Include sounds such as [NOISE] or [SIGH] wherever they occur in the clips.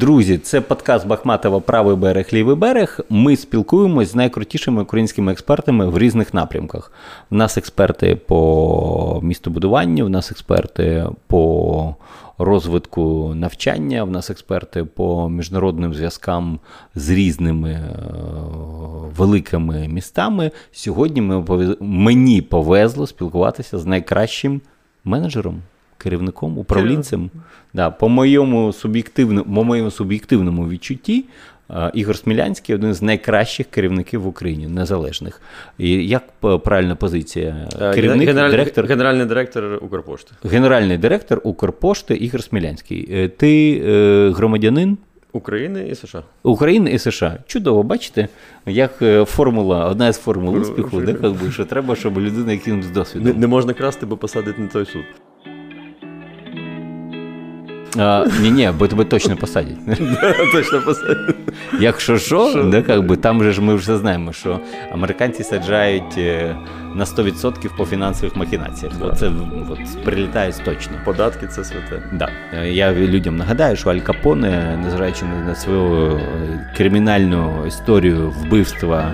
Друзі, це подкаст Бахматова Правий берег, лівий берег. Ми спілкуємось з найкрутішими українськими експертами в різних напрямках. У нас експерти по містобудуванню, у нас експерти по розвитку навчання, у нас експерти по міжнародним зв'язкам з різними е, великими містами. Сьогодні ми мені повезло спілкуватися з найкращим менеджером керівником, управлінцем. Да, По моєму суб'єктивному, по моєму суб'єктивному відчутті, Ігор Смілянський один з найкращих керівників в Україні, незалежних. І Як правильна позиція? Е, Керівник, Генеральний директор Генеральний директор Укрпошти. Генеральний директор Укрпошти Ігор Смілянський. Е, ти е, громадянин? України і США. України і США. Чудово, бачите, як формула, одна з формул успіху, де, би, що треба, щоб людина якимсь досвідом. Не, не можна красти, бо посадить на той суд. Ні, ні, бо тебе точно посадять. [LAUGHS] Точно посадять. Якщо що, да, как би, там же ж ми вже знаємо, що американці саджають е, на 100% по фінансових махінаціях. Да. Це прилітає точно. Податки це святе. Да. Я людям нагадаю, що Аль Капоне, незважаючи на свою е, кримінальну історію вбивства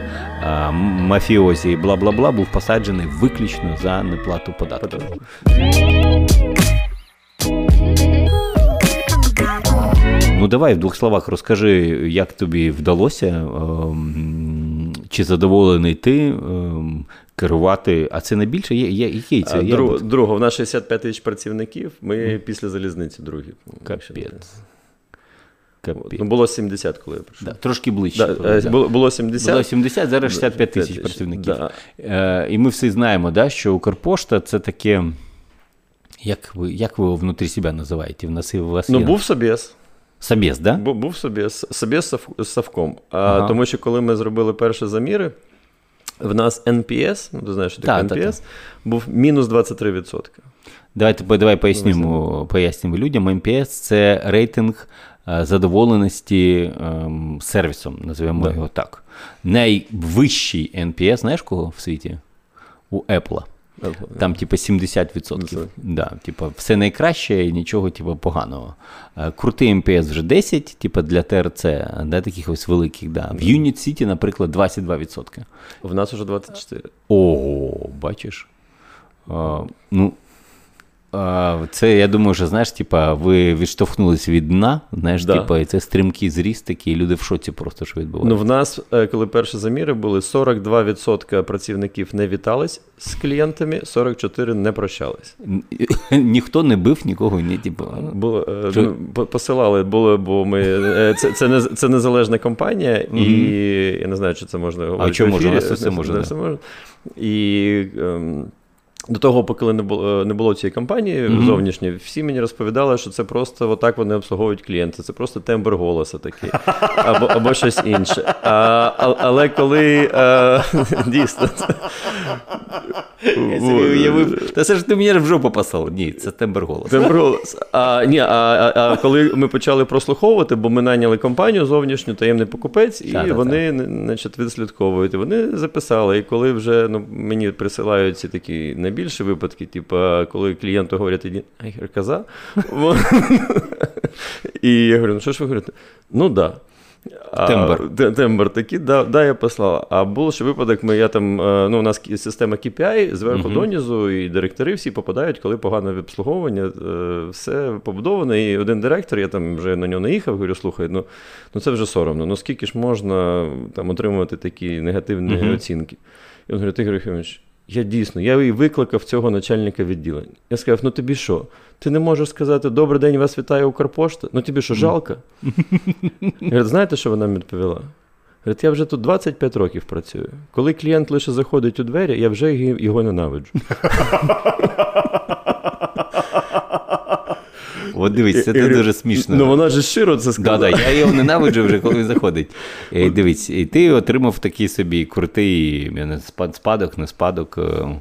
мафіозі і бла бла бла, був посаджений виключно за неплату податків. Ну, давай в двох словах розкажи, як тобі вдалося, ем, чи задоволений ти ем, керувати, а це не більше? Є, є, який це? Друг, друго, в нас 65 тисяч працівників, ми mm. після залізниці другі. Капець. Капець. Ну, Було 70, коли я прийшов. Да, трошки ближче. Да, коли, було, було 70, Було 70, зараз 65 тисяч працівників. Да. Е, І ми всі знаємо, да, що Укрпошта це таке. Як ви як ви внутрі себе називаєте? В нас, у вас Ну, є... був Собєс. Собєс, да? Був був Собєс, Собєс з Савком. Ага. Тому що коли ми зробили перші заміри, в нас NPS, ну ти знаєш, що таке NPS, та, та. був мінус 23%. Давайте давай пояснимо, пояснимо людям. NPS – це рейтинг е, задоволеності ем, сервісом, називаємо да. його так. Найвищий NPS, знаєш кого в світі? У Apple. Там, типу, 70%. Да, типу, все найкраще і нічого типу, поганого. Е, крутий МПС вже 10, типу, для ТРЦ, да, таких ось великих. Да. В Unit City, наприклад, 22%. В нас вже 24. Ого, бачиш. А, ну, це, я думаю, що знаєш, типа, ви відштовхнулись від дна, знаєш, да. типа, і це стрімкий зріст такий, і люди в шоці просто що відбувається. Ну, в нас, е, коли перші заміри були, 42% працівників не вітались з клієнтами, 44% не прощались. [LAUGHS] Ніхто не бив нікого, ні, типу. Було, що? посилали, було, бо ми. Е, це це, не, це незалежна компанія, і я не знаю, чи це можна говорити. А чому можна? Це все можна. І. До того, поки не було не було цієї кампанії mm-hmm. зовнішньої, всі мені розповідали, що це просто отак вони обслуговують клієнти, це просто тембр голоса такий, [LAUGHS] або або щось інше. А, а, Але коли а, [LAUGHS] дійсно. Та це ж ти мені в жопу посал. Ні, це тембр голоса. Тембр голос. А, ні, а, а коли ми почали прослуховувати, бо ми найняли компанію зовнішню, таємний покупець, і та, вони значить, відслідковують. Вони записали, і коли вже ну, мені присилають ці такі найбільші випадки, типу, коли клієнту говорять, іди коза. І я говорю, ну що ж ви говорите? Ну так. Да. Тембр. А, тембр такий, да, да, я послала. А був ще випадок, ми, я там, е, ну, у нас система KPI зверху uh-huh. донизу, і директори всі попадають, коли погане обслуговування, е, все побудовано. І один директор, я там вже на нього наїхав, говорю, слухай, ну ну це вже соромно. Ну скільки ж можна там отримувати такі негативні uh-huh. оцінки? І він говорить, Ігор Єфимович, я дійсно, я і викликав цього начальника відділення. Я сказав: ну тобі що? Ти не можеш сказати Добрий день, вас вітає Укрпошта? Ну тобі що, жалко? [LAUGHS] Говорить, знаєте, що вона мені відповіла? Говорить, я вже тут 25 років працюю. Коли клієнт лише заходить у двері, я вже його ненавиджу. [LAUGHS] От дивись, це дуже смішно. Ну вона ж щиро це сказала. Да, да, Я його ненавиджу вже, коли він заходить. [LAUGHS] І, Дивись, і ти отримав такий собі крутий спадок, не спадок. Е,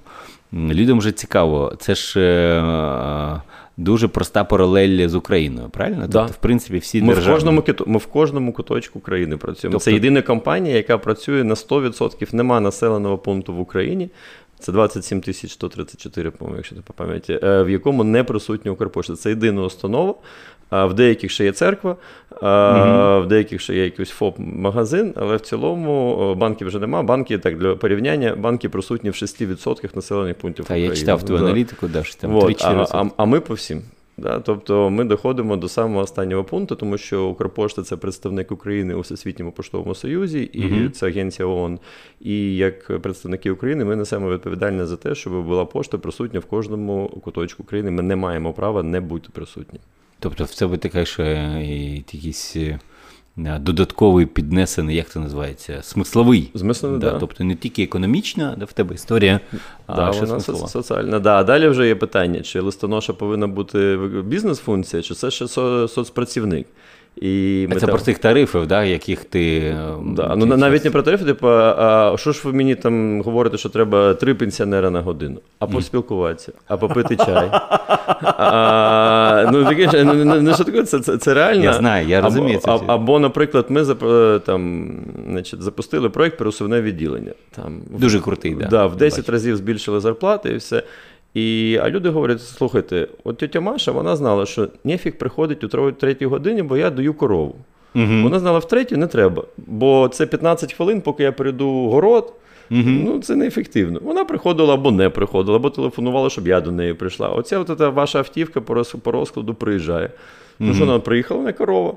людям вже цікаво. Це ж. Е, дуже проста паралель з Україною, правильно? Да. Тобто, в принципі, всі ми державні... в кожному ми в кожному куточку країни працюємо. Тобто... Це єдина компанія, яка працює на 100%. Нема населеного пункту в Україні, це 27 тисяч 134, по-моєму, якщо ти по пам'яті, е, в якому не присутня Укрпошта. Це єдина установа. В деяких ще є церква, в деяких ще є якийсь ФОП-магазин, але в цілому банків вже нема. Банки, так, для порівняння, банки присутні в 6% населених пунктів. Та України. я читав твою Да. аналітику, да, що там Вот, тричі а, а, а ми по всім. Да? Тобто ми доходимо до самого останнього пункту, тому що Укрпошта це представник України у Всесвітньому поштовому союзі, і Мгм. це агенція ООН. І як представники України ми несемо відповідальність за те, щоб була пошта присутня в кожному куточку України. Ми не маємо права не бути присутні. Тобто в це витикає ще і якийсь е, додатковий піднесений, як це називається, смисловий. Змислений, да, да. Тобто не тільки економічна, да, в тебе історія, а Да, ще вона со- смислова. соціальна. Да. А далі вже є питання, чи листоноша повинна бути бізнес-функція, чи це ще со- соцпрацівник. І А ми це там- про цих тарифів, да, яких ти. е, Да, ну на- навіть не про тарифи, типу, а що ж ви мені там говорите, що треба три пенсіонера на годину, а поспілкуватися, а попити чай. А, ну, таке, ж, ну, ну, ну, що таке, це, це, реально. Я знаю, я розумію це Або, або, наприклад, ми там, значить, запустили проєкт пересувне відділення. Там, Дуже крутий, да. Да, в 10 разів збільшили зарплати і все. І, а люди говорять: слухайте, от тетя Маша, вона знала, що нефіг приходить у третій годині, бо я даю корову. Мгм. Вона знала в третій не треба, бо це 15 хвилин, поки я перейду в город. Ну, це неефективно. Вона приходила або не приходила, або телефонувала, щоб я до неї прийшла. Оця от ваша автівка по розкладу приїжджає. Ну, що вона приїхала на корова.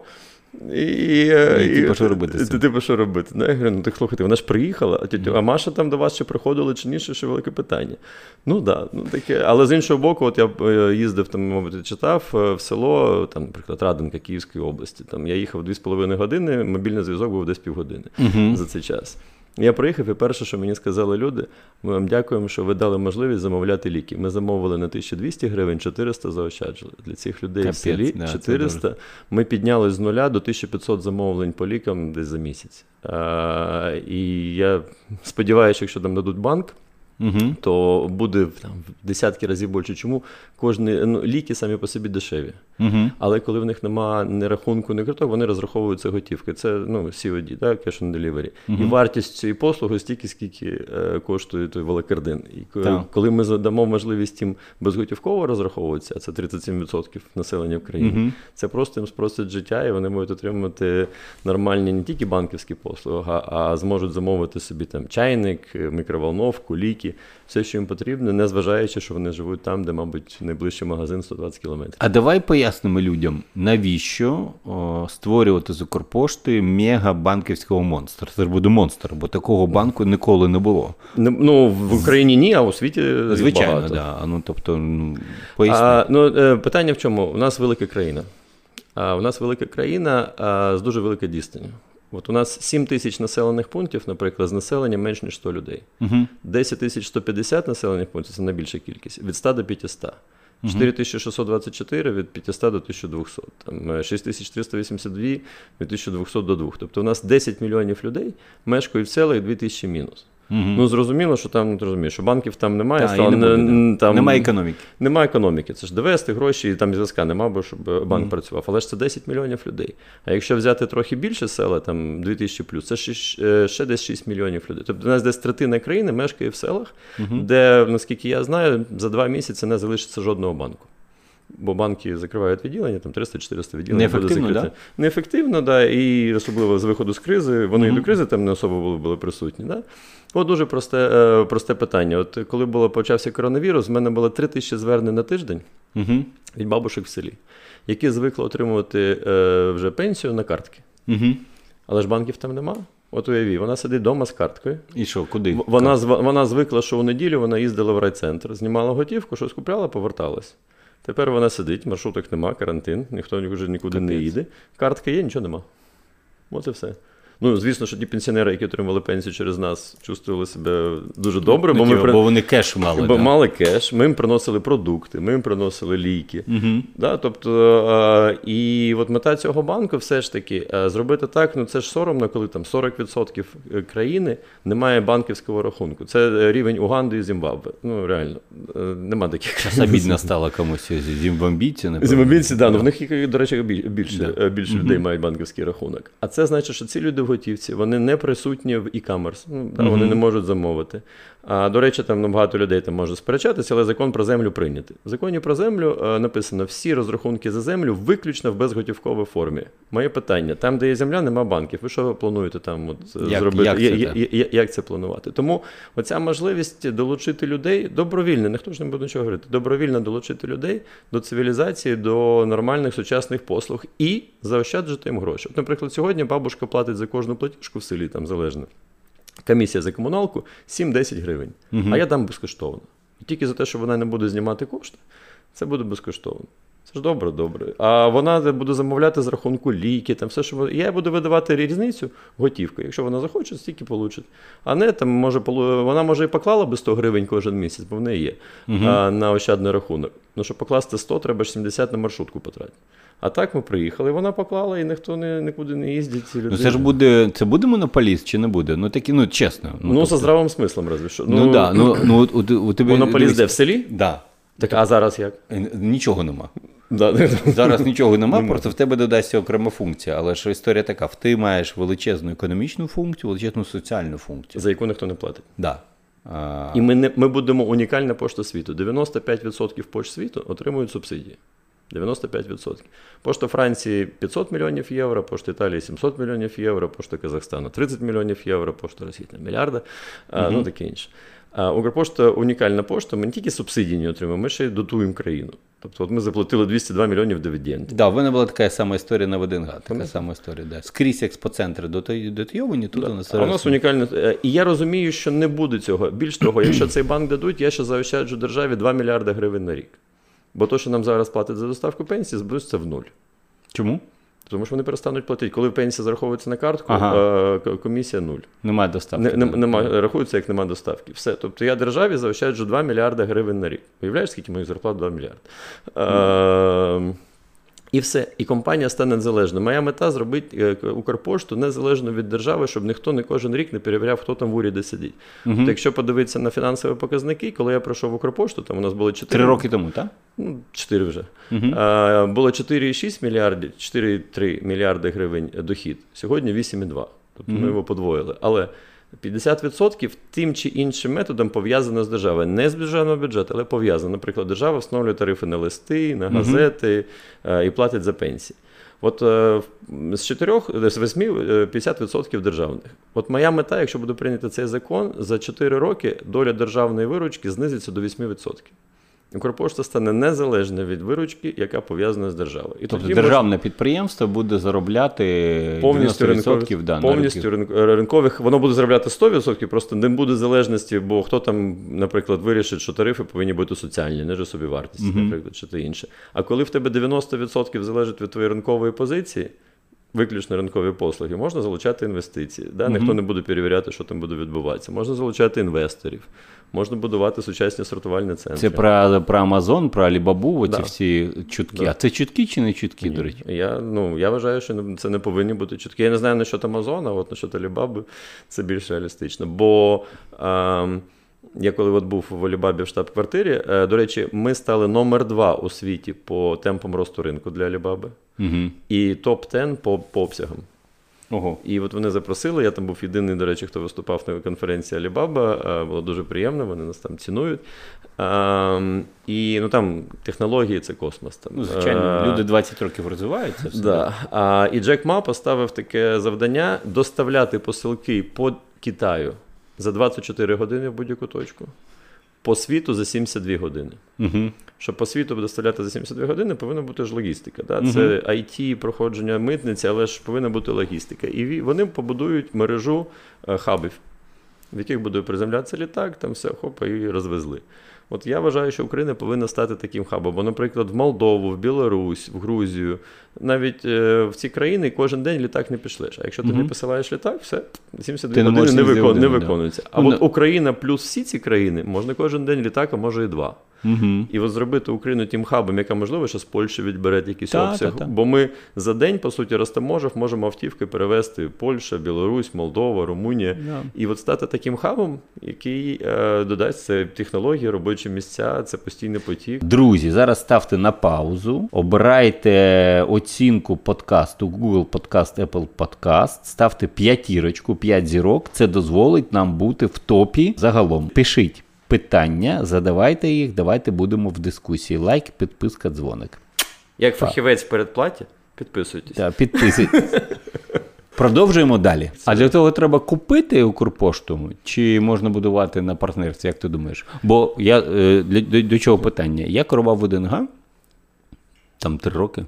І, і, І, типу, що робити з Ти, цим? типу, що робити? Ну, я говорю, ну так слухайте, вона ж приїхала, а, тітю, а Маша там до вас ще приходила чи ні, ще ще велике питання. Ну да, ну таке. Але з іншого боку, от я е, їздив там, мабуть, читав е, в село, там, наприклад, Радинка Київської області. Там я їхав 2,5 години, мобільний зв'язок був десь півгодини за цей час. Я приїхав, і перше, що мені сказали люди, ми вам дякуємо, що ви дали можливість замовляти ліки. Ми замовили на 1200 гривень, 400 заощаджили. Для цих людей Капець, в селі да, 400. Ми підняли з нуля до 1500 замовлень по лікам десь за місяць. А, і я сподіваюся, якщо нам дадуть банк, Угу. то буде там, в десятки разів більше. Чому кожні ну, ліки самі по собі дешеві. Угу. Але коли в них немає ні рахунку, ні карток, вони розраховуються готівкою. Це ну, COD, да, Cash on Delivery. І вартість цієї послуги стільки, скільки е, коштує той великардин. І Так. коли ми задамо можливість їм безготівково розраховуватися, а це 37% населення в країні, Мгм. це просто їм спростить життя, і вони можуть отримати нормальні не тільки банківські послуги, а, а зможуть замовити собі там чайник, мікроволновку, ліки, все, що їм потрібно, не зважаючи, що вони живуть там, де, мабуть, найближчий магазин 120 кілометрів. А давай пояснимо людям, навіщо о, створювати з Укрпошти мега банківського монстра. Це ж буде монстр, бо такого банку ніколи не було. Не- Ну, в Україні ні, а у світі Звичайно, багато. да. Ну, тобто, ну, поясни. А, ну, е, питання в чому? У нас велика країна. А, у нас велика країна а, з дуже великою дістанню. От у нас 7 тисяч населених пунктів, наприклад, з населенням менш ніж 100 людей. Угу. 10 тисяч 150 населених пунктів це найбільша кількість, від 100 до 500. 4624 від 500 до 1200, там е, 6382 від 1200 до 2. Тобто у нас 10 мільйонів людей мешкають в селах 2000 мінус. Ну, зрозуміло, що там, ти розумієш, що банків там немає, Та, не там, Немає економіки. Немає економіки. Це ж довести гроші, і там зв'язка нема, бо щоб банк працював. Але ж це 10 мільйонів людей. А якщо взяти трохи більше села, там 2000 плюс, це ще, е, ще десь 6 мільйонів людей. Тобто у нас десь третина країни мешкає в селах, де, наскільки я знаю, за два місяці не залишиться жодного банку. Бо банки закривають відділення, там 300-400 відділень. Неефективно, буде закрите. Неефективно, да, і особливо з виходу з кризи, вони і до кризи там не особо були, були присутні. Да? От дуже просте, е, просте питання. От коли було почався коронавірус, в мене було 3 тисячі звернень на тиждень Угу. від бабушек в селі, які звикли отримувати е, вже пенсію на картки. Угу. Але ж банків там нема. От уяві, вона сидить вдома з карткою. І що, куди? Вона, вона звикла, що у неділю вона їздила в райцентр, знімала готівку, щось купляла, поверталась. Тепер вона сидить, маршруток нема, карантин, ніхто вже нікуди не їде. Картки є, нічого нема. От і все. Ну, звісно, що ті пенсіонери, які отримали пенсію через нас, чувствували себе дуже добре, Ну, бо ми бо вони кеш мали. бо да. мали кеш, ми їм приносили продукти, ми їм приносили ліки. Угу. Да, тобто, е, і от мета цього банку все ж таки е, зробити так, ну це ж соромно, коли там 40% країни немає банківського рахунку. Це е, рівень Уганди і Зімбабве. Ну реально, е, нема таких Час обідно стало комусь зі зімбамбійці, напевно. Зімбабвійці, да, ну в них, до речі, більше, Да. е, більше людей мають банківський рахунок. А це значить, що ці люди в готівці, вони не присутні в e-commerce, ну, да, вони не можуть замовити. А до речі, там ну, багато людей там може сперечатися, але закон про землю прийнятий. В законі про землю е, написано всі розрахунки за землю виключно в безготівковій формі. Моє питання: там, де є земля, нема банків. Ви що ви плануєте там от, Як- зробити? як це, Я- я- я- як це планувати? Тому оця можливість долучити людей добровільно, ніхто ж не буде нічого говорити, добровільно долучити людей до цивілізації, до нормальних сучасних послуг і заощаджувати їм гроші. От, наприклад, сьогодні бабушка платить за кожну платіжку в селі, там залежно. Комісія за комуналку 7-10 гривень. А я дам безкоштовно. Тільки за те, що вона не буде знімати кошти, це буде безкоштовно. Це ж добре, добре. А вона буде замовляти з рахунку ліки, там все, що вона- я буду видавати різницю готівкою. Якщо вона захоче, стільки получить. А не там може вона може і поклала би 100 гривень кожен місяць, бо в неї є а, на ощадний рахунок. Ну, щоб покласти 100, треба ж 70 на маршрутку потратити. А так ми приїхали, вона поклала, і ніхто не, нікуди не їздить. Ці Ну люди. це ж буде, це буде монополіст чи не буде? Ну такі, ну чесно. Ну, тобто- за здравим смислом, разве що. Ну, да, ну, ну, у, у тебе Монополіст де в селі? Да. Так, а зараз як? Е, Нічого нема. Да. [LAUGHS] Зараз нічого нема, просто в тебе додасться окрема функція. Але ж історія така: ти маєш величезну економічну функцію, величезну соціальну функцію. За яку ніхто не платить. Да. А, І ми, не, ми будемо унікальна пошта світу. 95% пошт світу отримують субсидії. 95%. Пошта Франції 500 мільйонів євро, пошта Італії 700 мільйонів євро, пошта Казахстану 30 мільйонів євро, пошта Росії там мільярда, а, ну таке інше. Укрпошта унікальна пошта, ми не тільки субсидії не отримуємо, ми ще й дотуємо країну. Тобто от ми заплатили 202 мільйонів дивідендів. Да, в мене була така сама історія на Ваденга. Така сама історія. Да. Скрізь експоцентри дотойовані, тут у нас А у нас унікальне. е, І я розумію, що не буде цього. Більш того, якщо цей банк дадуть, я ще заощаджу державі 2 мільярди гривень на рік. Бо то, що нам зараз платять за доставку пенсії, збудеться в нуль. Чому? Тому що вони перестануть платити. Коли пенсія зараховується на картку, Ага. е, комісія нуль. Немає доставки. Не, не, нема, рахується, як немає доставки. Все. Тобто я державі заощаджу 2 мільярди гривень на рік. Уявляєш, скільки моїх зарплат 2 мільярди. Е, і все. І компанія стане незалежною. Моя мета зробити е, Укрпошту незалежно від держави, щоб ніхто не кожен рік не перевіряв, хто там в уряді сидить. Тобто, якщо подивитися на фінансові показники, коли я пройшов Укрпошту, там у нас було 4 Три роки тому, так? ну, 4 вже. А, було 4,6 мільярдів, 4,3 мільярди гривень дохід. Сьогодні 8,2. Тобто ми його подвоїли. Але 50% тим чи іншим методом пов'язано з державою. Не з державного бюджету, але пов'язано. Наприклад, держава встановлює тарифи на листи, на газети е, і платить за пенсії. От е, з 4, з 8 е, 50% державних. От моя мета, якщо буде прийняти цей закон, за 4 роки доля державної виручки знизиться до 8%. Укрпошта стане незалежна від виручки, яка пов'язана з державою. І Тобто державне підприємство буде заробляти повністю 90% ринкових, да, повністю ринку. ринкових, воно буде заробляти 100%, просто не буде залежності, бо хто там, наприклад, вирішить, що тарифи повинні бути соціальні, не ж собі вартість, наприклад, чи те інше. А коли в тебе 90% залежить від твоєї ринкової позиції, виключно ринкові послуги, можна залучати інвестиції. Да? Ніхто не буде перевіряти, що там буде відбуватися. Можна залучати інвесторів, можна будувати сучасні сортувальні центри. Це про, про Амазон, про Alibaba, оці Да. всі чутки. Да. А це чутки чи не чутки, до речі? Я, ну, я вважаю, що це не повинні бути чутки. Я не знаю на насчет Амазона, а от насчет Алібаби це більш реалістично. Бо ем, я коли от був в Алібабі в штаб-квартирі, е, до речі, ми стали номер два у світі по темпам росту ринку для Алібаби. Угу. І топ-10 по, по обсягам. Ого. І от вони запросили. Я там був єдиний, до речі, хто виступав на конференції Alibaba. Е, Було дуже приємно, вони нас там цінують. Ем, І ну там технології це космос. Там. Ну, звичайно, Е, люди 20 років розвиваються. Все. Да. А, і Джек Ма поставив таке завдання доставляти посилки по Китаю за 24 години в будь-яку точку, по світу за 72 години. Угу. Щоб по світу доставляти за 72 години, повинна бути ж логістика. Да? Це IT, проходження митниці, але ж повинна бути логістика. І вони побудують мережу е, хабів, в яких буде приземлятися літак, там все хопа і розвезли. От я вважаю, що Україна повинна стати таким хабом. Бо, наприклад, в Молдову, в Білорусь, в Грузію, навіть е, в ці країни кожен день літак не пішлеш. А якщо ти не посилаєш літак, все, 72 Ти години не, не, 72 викон, не виконується. А Ну, от Україна плюс всі ці країни можна кожен день літак, а може і два. Угу. І от зробити Україну тим хабом, яка можливо, що з Польщі відбере якийсь Та, обсяг. та, та. Бо ми за день, по суті, розтаможив, можемо автівки перевезти Польща, Білорусь, Молдова, Румунія. Да. І от стати таким хабом, який е, додасть це технології, робочі місця, це постійний потік. Друзі, зараз ставте на паузу, обирайте оцінку подкасту Google Podcast, Apple Podcast, ставте п'ятірочку, п'ять зірок. Це дозволить нам бути в топі загалом. Пишіть питання, задавайте їх, давайте будемо в дискусії. Лайк, підписка, дзвоник. Як фахівець передплаті, підписуйтесь. Так, підписуйтесь. [LAUGHS] Продовжуємо далі. А для того треба купити Укрпошту, чи можна будувати на партнерстві, як ти думаєш? Бо я е, для, до, до чого питання? Я керував в 1Г, там три роки.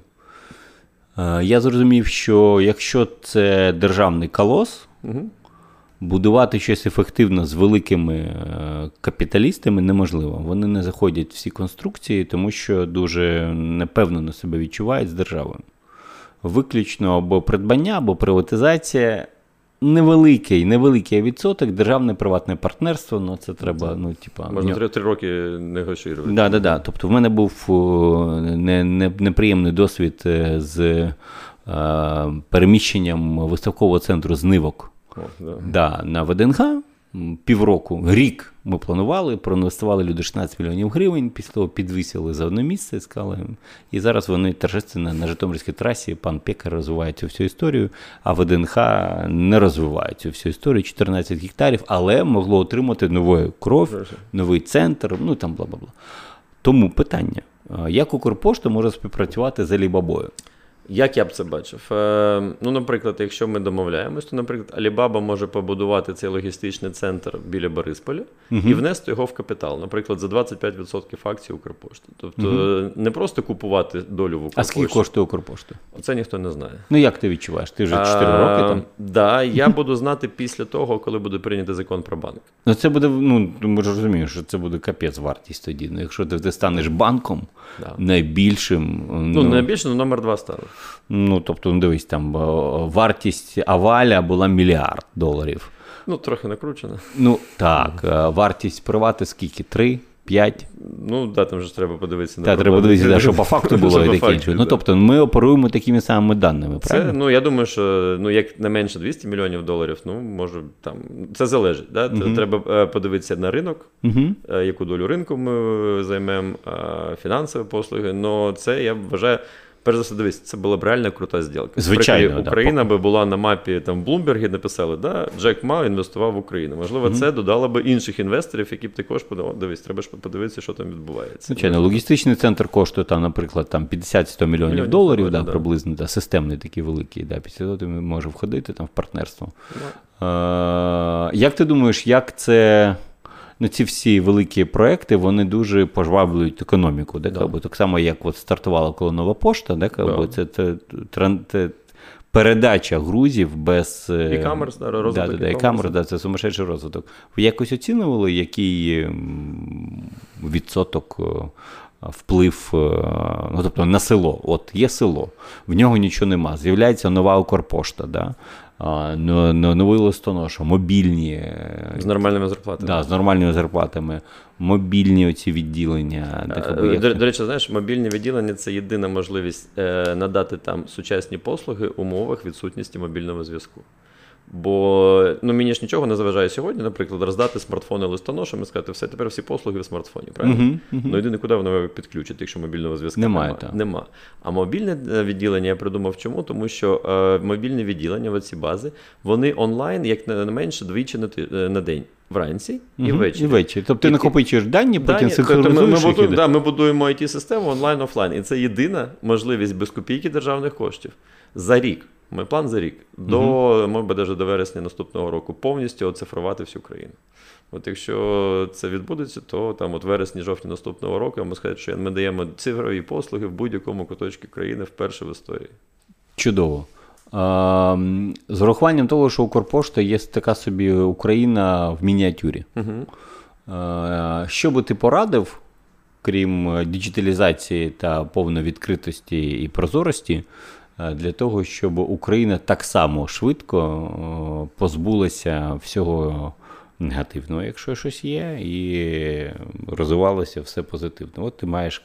Е, Я зрозумів, що якщо це державний колос, Угу. Будувати щось ефективно з великими е, капіталістами неможливо. Вони не заходять в всі конструкції, тому що дуже непевнено себе відчувають з державою. Виключно або придбання, або приватизація. Невеликий, невеликий відсоток, державне приватне партнерство, ну це треба, ну, типа. Можна три, три роки негоширувати. Да, да, да. Тобто в мене був не, не, неприємний досвід е, з е, переміщенням виставкового центру з Нивок Да. да, на ВДНГ. М, Півроку, рік ми планували, проінвестували люди 16 мільйонів гривень, після того підвисили за одне місце, сказали. І зараз вони торжественно на Житомирській трасі, пан Пекар розвиває цю всю історію, а ВДНХ не розвиває цю всю історію, 14 гектарів, але могло отримати нову кров, новий центр, ну там бла бла бла. Тому питання: як Укрпошта може співпрацювати з Алібабою? Як я б це бачив? Е, ну, наприклад, якщо ми домовляємось, то, наприклад, Алібаба може побудувати цей логістичний центр біля Борисполя і внести його в капітал, наприклад, за 25% акцій Укрпошти. Тобто не просто купувати долю в А скільки коштує Укрпошта? Це ніхто не знає. Ну як ти відчуваєш? Ти вже 4 А, роки там. Да, я буду знати після того, коли буде прийнятий закон про банк. Ну, це буде, ну, ми ж розуміємо, що це буде капець вартість тоді. Ну, якщо ти, ти станеш банком Да. найбільшим, Ну, ну, найбільше ну, номер два стане. Ну, тобто, ну, дивись, там е, вартість Аваля була мільярд доларів. Ну, трохи накручено. Ну, так, е, вартість привати скільки? 3, 5? Ну, да, там же треба подивитися на Та треба дивитися, да, що по факту було і таке інше. Ну, тобто, ми оперуємо такими самими даними, Це, правильно? ну, я думаю, що ну, як не менше 200 мільйонів доларів, ну, може, там, це залежить. Да? Т- Треба е, подивитися на ринок, е, яку долю ринку ми займемо, фінансові послуги. Ну, це я вважаю. Перш за все, дивись, це була б реально крута зділка. Звичайно, Наприклад, да. Україна би була на мапі там в Блумбергі, написали, да, Джек Ма інвестував в Україну. Можливо, це додало би інших інвесторів, які б також подумали, дивись, треба ж подивитися, що там відбувається. Звичайно, логістичний центр коштує там, наприклад, там 50-100 мільйонів доларів, да, да. приблизно, да, системний такий великий. Да, після того ти може входити там в партнерство. Ну, Е, як ти думаєш, як це. Ну, ці всі великі проекти вони дуже пожвавлюють економіку. Да, Да. Так само, як от стартувала коли нова пошта, да, Да. це, це, це передача грузів без E-commerce, да, розвиток да, да, це сумасшедший розвиток. Ви якось оцінювали, який відсоток е, вплив е, ну, тобто на село? От є село, в нього нічого нема. З'являється нова Укрпошта, да? Новий листоноша, мобільні. е, З нормальними зарплатами. Да, з нормальними зарплатами, мобільні оці відділення. Так, аби Е, як До, до речі, знаєш, мобільне відділення це єдина можливість е, надати там сучасні послуги в умовах відсутності мобільного зв'язку. Бо ну, мені ж нічого не заважає сьогодні, наприклад, роздати смартфони листоношам і сказати, все, тепер всі послуги в смартфоні, правильно? Мгм, мгм. Ну єдине, куди воно підключити, якщо мобільного зв'язку Немає, немає. Нема. А мобільне е, відділення я придумав чому? Тому що е, мобільне відділення, ці бази, вони онлайн, як не менше, двічі на, ти- е, на день. Вранці і ввечері. І ввечері. Тобто ти накопичуєш дані, потім тобто ми, ми, синхронізуєш їх. будуємо, да, ми будуємо IT-систему онлайн-офлайн. І це єдина можливість без копійки державних коштів за рік. Мій план за рік. До, може, навіть до вересня наступного року повністю оцифрувати всю країну. От якщо це відбудеться, то там от вересні, жовтні наступного року я можу сказати, що ми даємо цифрові послуги в будь-якому куточку країни вперше в історії. Чудово. З урахуванням того, що Укрпошта є така собі Україна в мініатюрі. Угу. Що би ти порадив, крім е, діджиталізації та повної відкритості і прозорості, е, для того, щоб Україна так само швидко е, позбулася всього негативного, якщо щось є, і розвивалося все позитивно. От ти маєш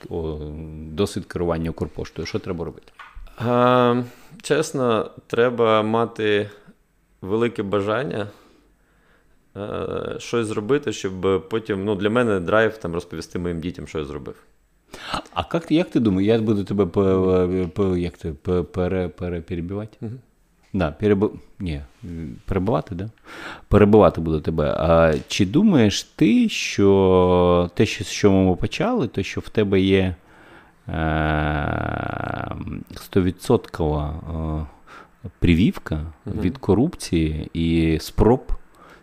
досвід керування Укрпоштою. Що треба робити? А, чесно, треба мати велике бажання е, щось зробити, щоб потім, ну, для мене драйв там розповісти моїм дітям, що я зробив. А як, як ти думаєш, я буду тебе як ти, пере, пере, перебивати? Угу. Да, переб... Ні, перебивати, да? Перебивати буду тебе. А чи думаєш ти, що те, що, з чого ми почали, то що в тебе є стовідсоткова е, привівка від корупції і спроб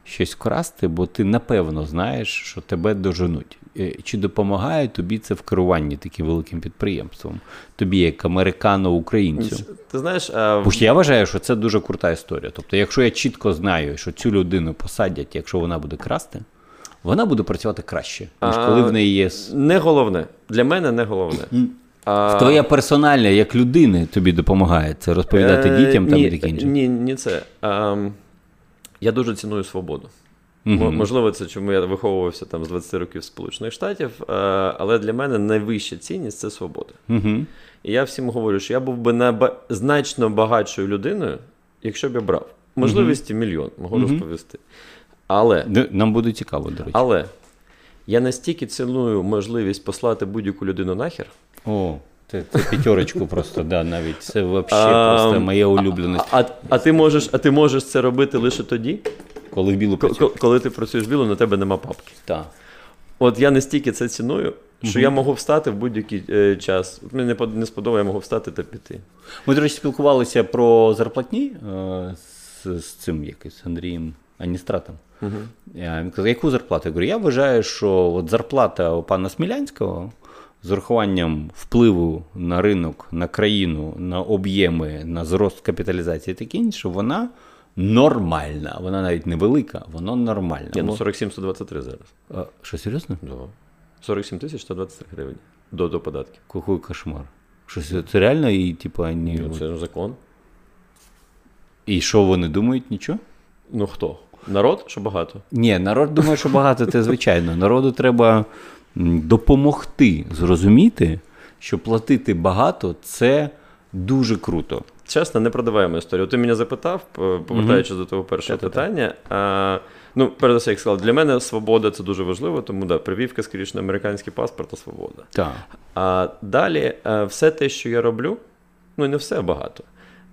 щось вкрасти, бо ти напевно знаєш, що тебе доженуть. Е, Чи допомагає тобі це в керуванні таким великим підприємством? Тобі як американо-українцю? Ти знаєш, а, Бо ж я вважаю, що це дуже крута історія. Тобто, якщо я чітко знаю, що цю людину посадять, якщо вона буде красти, вона буде працювати краще, ніж А, коли в неї є. не головне. Для мене не головне. А, Твоя персональна як людини тобі допомагає це розповідати е, дітям там ні, і таке інше. Ні, ні, це. А, я дуже ціную свободу. М- Можливо, це чому я виховувався там з 20 років Сполучених Штатів, е, але для мене найвища цінність це свобода. Угу. І я всім говорю, що я був би наба- значно багатшою людиною, якщо б я брав. Можливості мільйон, можу розповісти. Але, Нам буде цікаво, до речі. але я настільки ціную можливість послати будь-яку людину нахер. О, це, це п'ятерочку просто, да, навіть. Це взагалі просто моя улюбленість. А, а, ти можеш, а ти можеш це робити лише тоді, Коли в білу ко- коли ти працюєш біло, на тебе нема папки. Так. От я настільки це ціную, що я можу встати в будь-який е, час. От мені не не сподобає, я можу встати та піти. Ми, до речі, спілкувалися про зарплатні е, з, з цим якось Андрієм Аністратом. Угу. Я, він казав, яку зарплату? Я говорю, я вважаю, що от зарплата у пана Смілянського з урахуванням впливу на ринок, на країну, на об'єми, на зрост капіталізації і таке інше, вона нормальна. Вона навіть невелика, вона нормальна. Ні, ну 47 123 зараз. А, що, серйозно? Да. 47 тисяч 123 гривень до, до податків. Какой кошмар. Що це, реально і типу, ні, Ну, це закон. І що вони думають? Нічого? Ну хто? Народ, що багато. Ні, народ думає, що багато це звичайно. Народу треба допомогти зрозуміти, що платити багато це дуже круто. Чесно, не продаваємо історію. Ти мене запитав, повертаючись до того першого Та-та-та. питання. А, ну, перш за все, як сказав, для мене свобода це дуже важливо, тому да, привівка, скоріше, на американський паспорт та свобода. Так. А далі, все те, що я роблю, ну не все багато,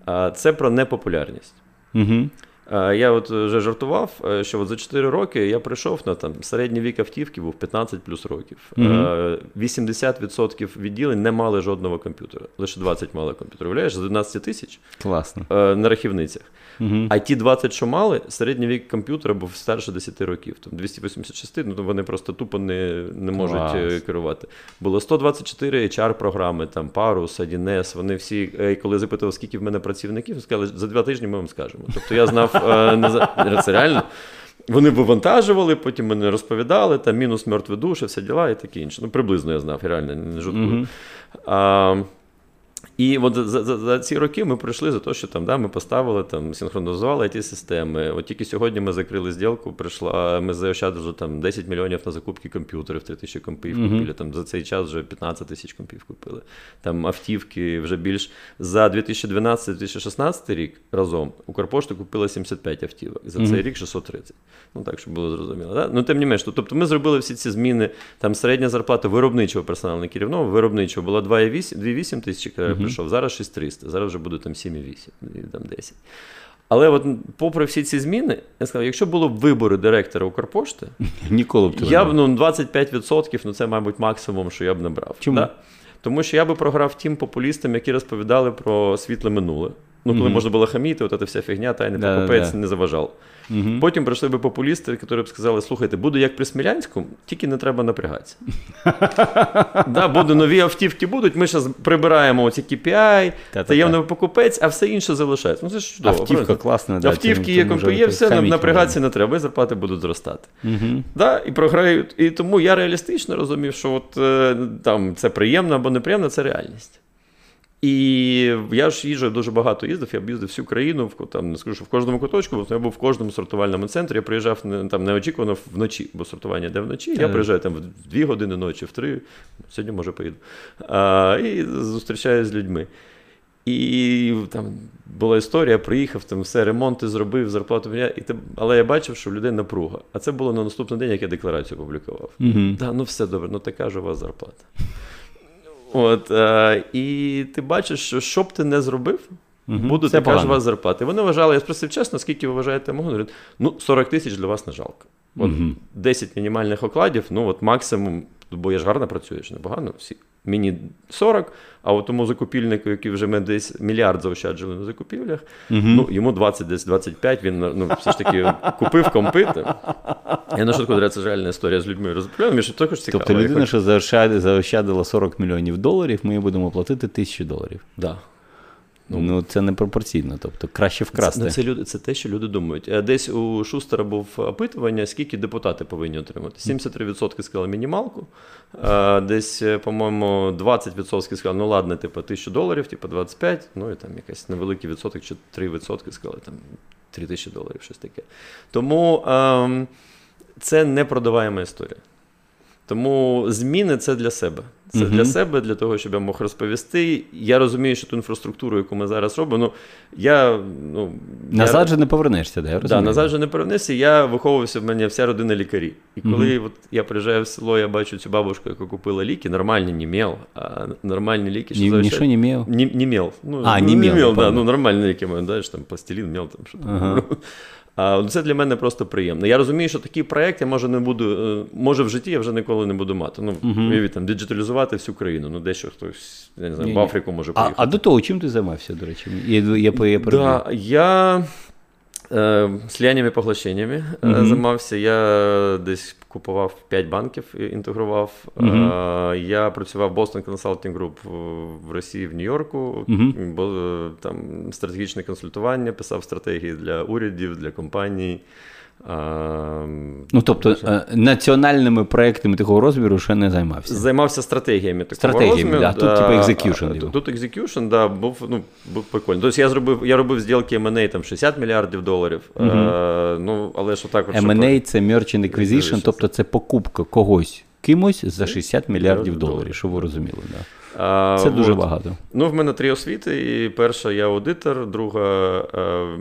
а, це про непопулярність. Угу. Е, Я от вже жартував, е, що от за 4 роки я прийшов на там середній вік автівки був 15 плюс років. Е, 80% відділень не мали жодного комп'ютера, лише 20 мали комп'ютер. Уявляєш, з 11 тисяч Класно. е, на рахівницях. Угу. А ті 20, що мали, середній вік комп'ютера був старше 10 років. Там 286, ну то вони просто тупо не, не можуть Клас. е, керувати. Було 124 HR-програми, там Parus, 1С, вони всі, е, коли запитував, скільки в мене працівників, сказали, за два тижні ми вам скажемо. Тобто я знав, е. [LAUGHS] це реально. Вони вивантажували, потім мене розповідали, там мінус мертві душі, все діла і таке інше. Ну, приблизно я знав, реально, не жартую. Угу. І от за, за, за ці роки ми прийшли за те, що там да, ми поставили, там, синхронізували ті системи. От тільки сьогодні ми закрили зділку, прийшла, ми заощадили там 10 мільйонів на закупки комп'ютерів, 3 тисячі компів купили. Там, за цей час вже 15 тисяч компів купили. Там автівки вже більш за 2012-2016 рік разом Укрпошта купила 75 автівок. За цей Мгм. рік 630. Ну так, щоб було зрозуміло. Да? Ну, тим не менш, тобто ми зробили всі ці зміни. Там середня зарплата виробничого персоналу, не керівного, виробничого була 2,8 2,8 тисячі. Прийшов, зараз 6,300, зараз вже буде там 7,8, і там 10. Але от, попри всі ці зміни, я сказав, якщо було б вибори директора Укрпошти, [LAUGHS] Ніколи б я б ну, 25%, ну це, мабуть, максимум, що я б набрав. Чому? Да? Тому що я би програв тим популістам, які розповідали про світле минуле. Ну, коли Мгм. можна було хаміти, от ця вся фігня, тайний Да, покупець да. не заважав. Мгм. Потім прийшли би популісти, які б сказали: слухайте, буду як при Смілянському, тільки не треба напрягатися. [LAUGHS] да, буде нові автівки будуть. Ми зараз прибираємо оці KPI, таємний покупець, а все інше залишається. Ну це ж чудово. Автівка класна, да, Автівки є, може є, все, напрягатися не треба, і зарплати будуть зростати. Мгм. Да, і програють. І тому я реалістично розумів, що от, е, там, це приємно або неприємно, це реальність. І я ж їжджу дуже багато їздив, я б їздив всю країну, там не скажу, що в кожному куточку, бо я був в кожному сортувальному центрі. Я приїжджав там неочікувано вночі, бо сортування йде вночі. Я приїжджаю там в дві години ночі, в три, сьогодні може поїду. А, І зустрічаюся з людьми. І там була історія, приїхав, там все, ремонти зробив, зарплату мене, і але я бачив, що в людей напруга. А це було на наступний день, як я декларацію публікував. Mm-hmm. Да, ну все добре, ну така ж у вас зарплата. От, е, І ти бачиш, що що б ти не зробив, угу. буде така ж вас зарплата. І вони вважали, я спросив чесно, скільки ви вважаєте мого? Говорять, ну 40 тисяч для вас не жалко. От угу. 10 мінімальних окладів, ну от максимум, бо я ж гарно працюєш, непогано. всі. Мені 40, а от тому закупільнику, який вже ми десь мільярд заощаджили на закупівлях, угу. ну йому 20 десь 25, він ну, все ж таки купив компити. Я на шутку, це реальна історія з людьми що також цікаво. Тобто людина, що заощадила 40 мільйонів доларів, ми їй будемо платити тисячу доларів. Да. Ну, ну, це не пропорційно, тобто краще вкрасти. Це, це, люди, це те, що люди думають. Е, десь у Шустера був опитування, скільки депутати повинні отримати. 73% сказали мінімалку, е, десь, е, по-моєму, 20% сказали, ну ладно, типу, 1000 доларів, типу 25, ну і там якийсь невеликий відсоток, чи 3% сказали, там 3000 доларів, щось таке. Тому ем, це не продаваєма історія. Тому зміни це для себе. Це uh-huh. для себе, для того, щоб я мог розповісти. Я розумію, що ту інфраструктуру, яку ми зараз робимо, ну я ну назад я... же не повернешся, да, я розумію. Да, назад же не повернешся. Я виховувався в мене вся родина лікарі. І коли uh-huh. от я приїжджаю в село, я бачу цю бабушку, яка купила ліки, нормальні не мел, а нормальні ліки, що Ні, що не мел? Не, не мел. Ну, а, ну, не мел, да, ну нормальні ліки, знаєш, там пластилін, мел, там що uh-huh. [LAUGHS] Це для мене просто приємно. Я розумію, що такий проект я може не буду, е, може в житті я вже ніколи не буду мати. Ну, uh-huh. там, діджиталізувати всю країну. Ну, дещо хтось я не знаю, в Африку може поїхати. А, а до того, чим ти займався, до речі? Я, я, я, да, я е, злияннями поглощеннями uh-huh. займався. Я десь купував 5 банків, інтегрував. Uh-huh. Я працював в Boston Consulting Group в Росії, в Нью-Йорку, uh-huh. бо там стратегічне консультування, писав стратегії для урядів, для компаній. А, ну, тобто дуже... національними проектами такого розміру ще не займався. Займався стратегіями такого стратегіями, розміру. Да. Тут типу execution. Тут execution, да, був ну, був прикольно. Тобто я зробив я робив зділки M&A там 60 мільярдів доларів. Угу. А, ну, але що так, M&A – це Merchant Acquisition, тобто це покупка когось кимось за 60 мільярдів доларів, щоб ви розуміли. Да. А, Це дуже от. багато. Ну, в мене три освіти. І перша я аудитор, друга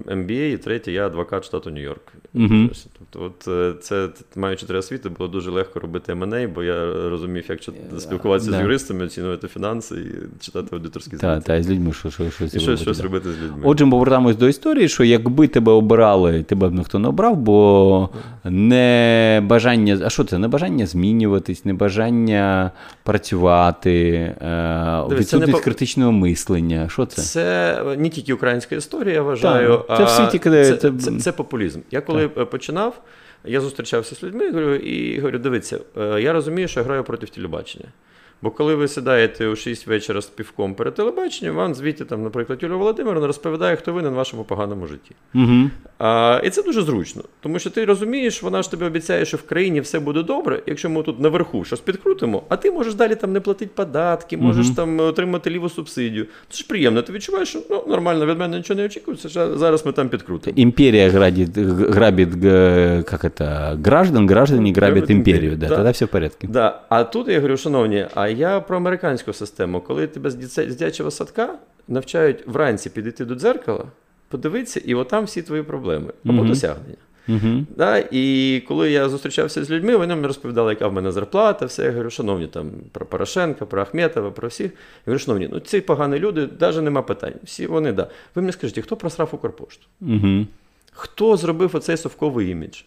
MBA, і третя я адвокат штату Нью-Йорк. Угу. Тобто, от це маючи три освіти, було дуже легко робити M&A, бо я розумів, як спілкуватися да. з юристами, оцінювати фінанси і читати аудиторські звіти. Так, та, з людьми що, що, щось, і щось, щось робити з людьми. Отже, повертаємось до історії, що якби тебе обирали, тебе б ніхто не обрав, бо не бажання, а що це? Не бажання змінюватись, не бажання працювати. Відсутність не... критичного мислення. Що це? Це не тільки українська історія, я вважаю. Так, це в світі, коли це, це, це, це популізм. Я коли так. починав, я зустрічався з людьми і говорю: дивіться, я розумію, що я граю проти телебачення. Бо коли ви сідаєте у 6 вечора з півком перед телебаченням, вам звідти, там, наприклад, Юлія Володимировна розповідає, хто винен в вашому поганому житті. Угу. А, І це дуже зручно, тому що ти розумієш, вона ж тобі обіцяє, що в країні все буде добре, якщо ми тут наверху щось підкрутимо, а ти можеш далі там не платити податки, можеш угу. там отримати ліву субсидію. Це ж приємно. Ти відчуваєш, що ну, нормально від мене нічого не очікується. Зараз ми там підкрутимо. Імперія грабить, грабить як це, граждан, граждані грабять імперію. Да, да. Тоді все в порядку. Да. А тут я говорю, шановні, а я про американську систему, коли тебе з дитячого садка навчають вранці підійти до дзеркала, подивитися, і отам всі твої проблеми або uh-huh. досягнення. Uh-huh. Да? І коли я зустрічався з людьми, вони мені розповідали, яка в мене зарплата, все. Я говорю, шановні, там про Порошенка, про Ахметова, про всіх. Я говорю, шановні, ну ці погані люди, навіть нема питань. Всі вони, да. Ви мені скажіть, хто просрав Укрпошту? Uh-huh. Хто зробив оцей совковий імідж?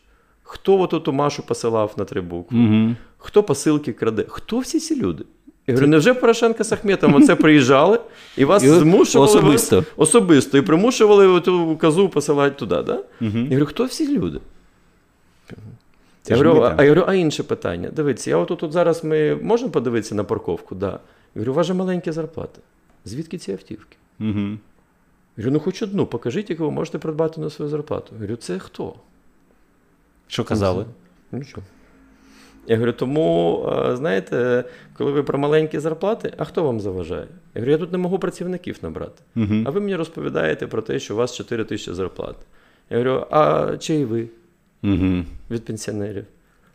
Хто оту Машу посилав на три букви? Uh-huh. Хто посилки краде? Хто всі ці люди? Я говорю, невже Порошенко з Ахметом оце приїжджали і вас і змушували особисто вас, особисто і примушували ту казу посилати туди, да? Угу. Я говорю, хто всі люди? я говорю, а, я говорю, а інше питання. Дивіться, я отут от зараз ми можемо подивитися на парковку? Да. Я говорю, у вас же маленькі зарплати. Звідки ці автівки? Угу. Я говорю, ну хоч одну, покажіть, яку ви можете придбати на свою зарплату. Я говорю, це хто? Що казали? Нічого. Я говорю, тому, е, знаєте, коли ви про маленькі зарплати, а хто вам заважає? Я говорю, я тут не можу працівників набрати. Угу. А ви мені розповідаєте про те, що у вас 4 тисячі зарплат. Я говорю, а чи і ви Угу. від пенсіонерів?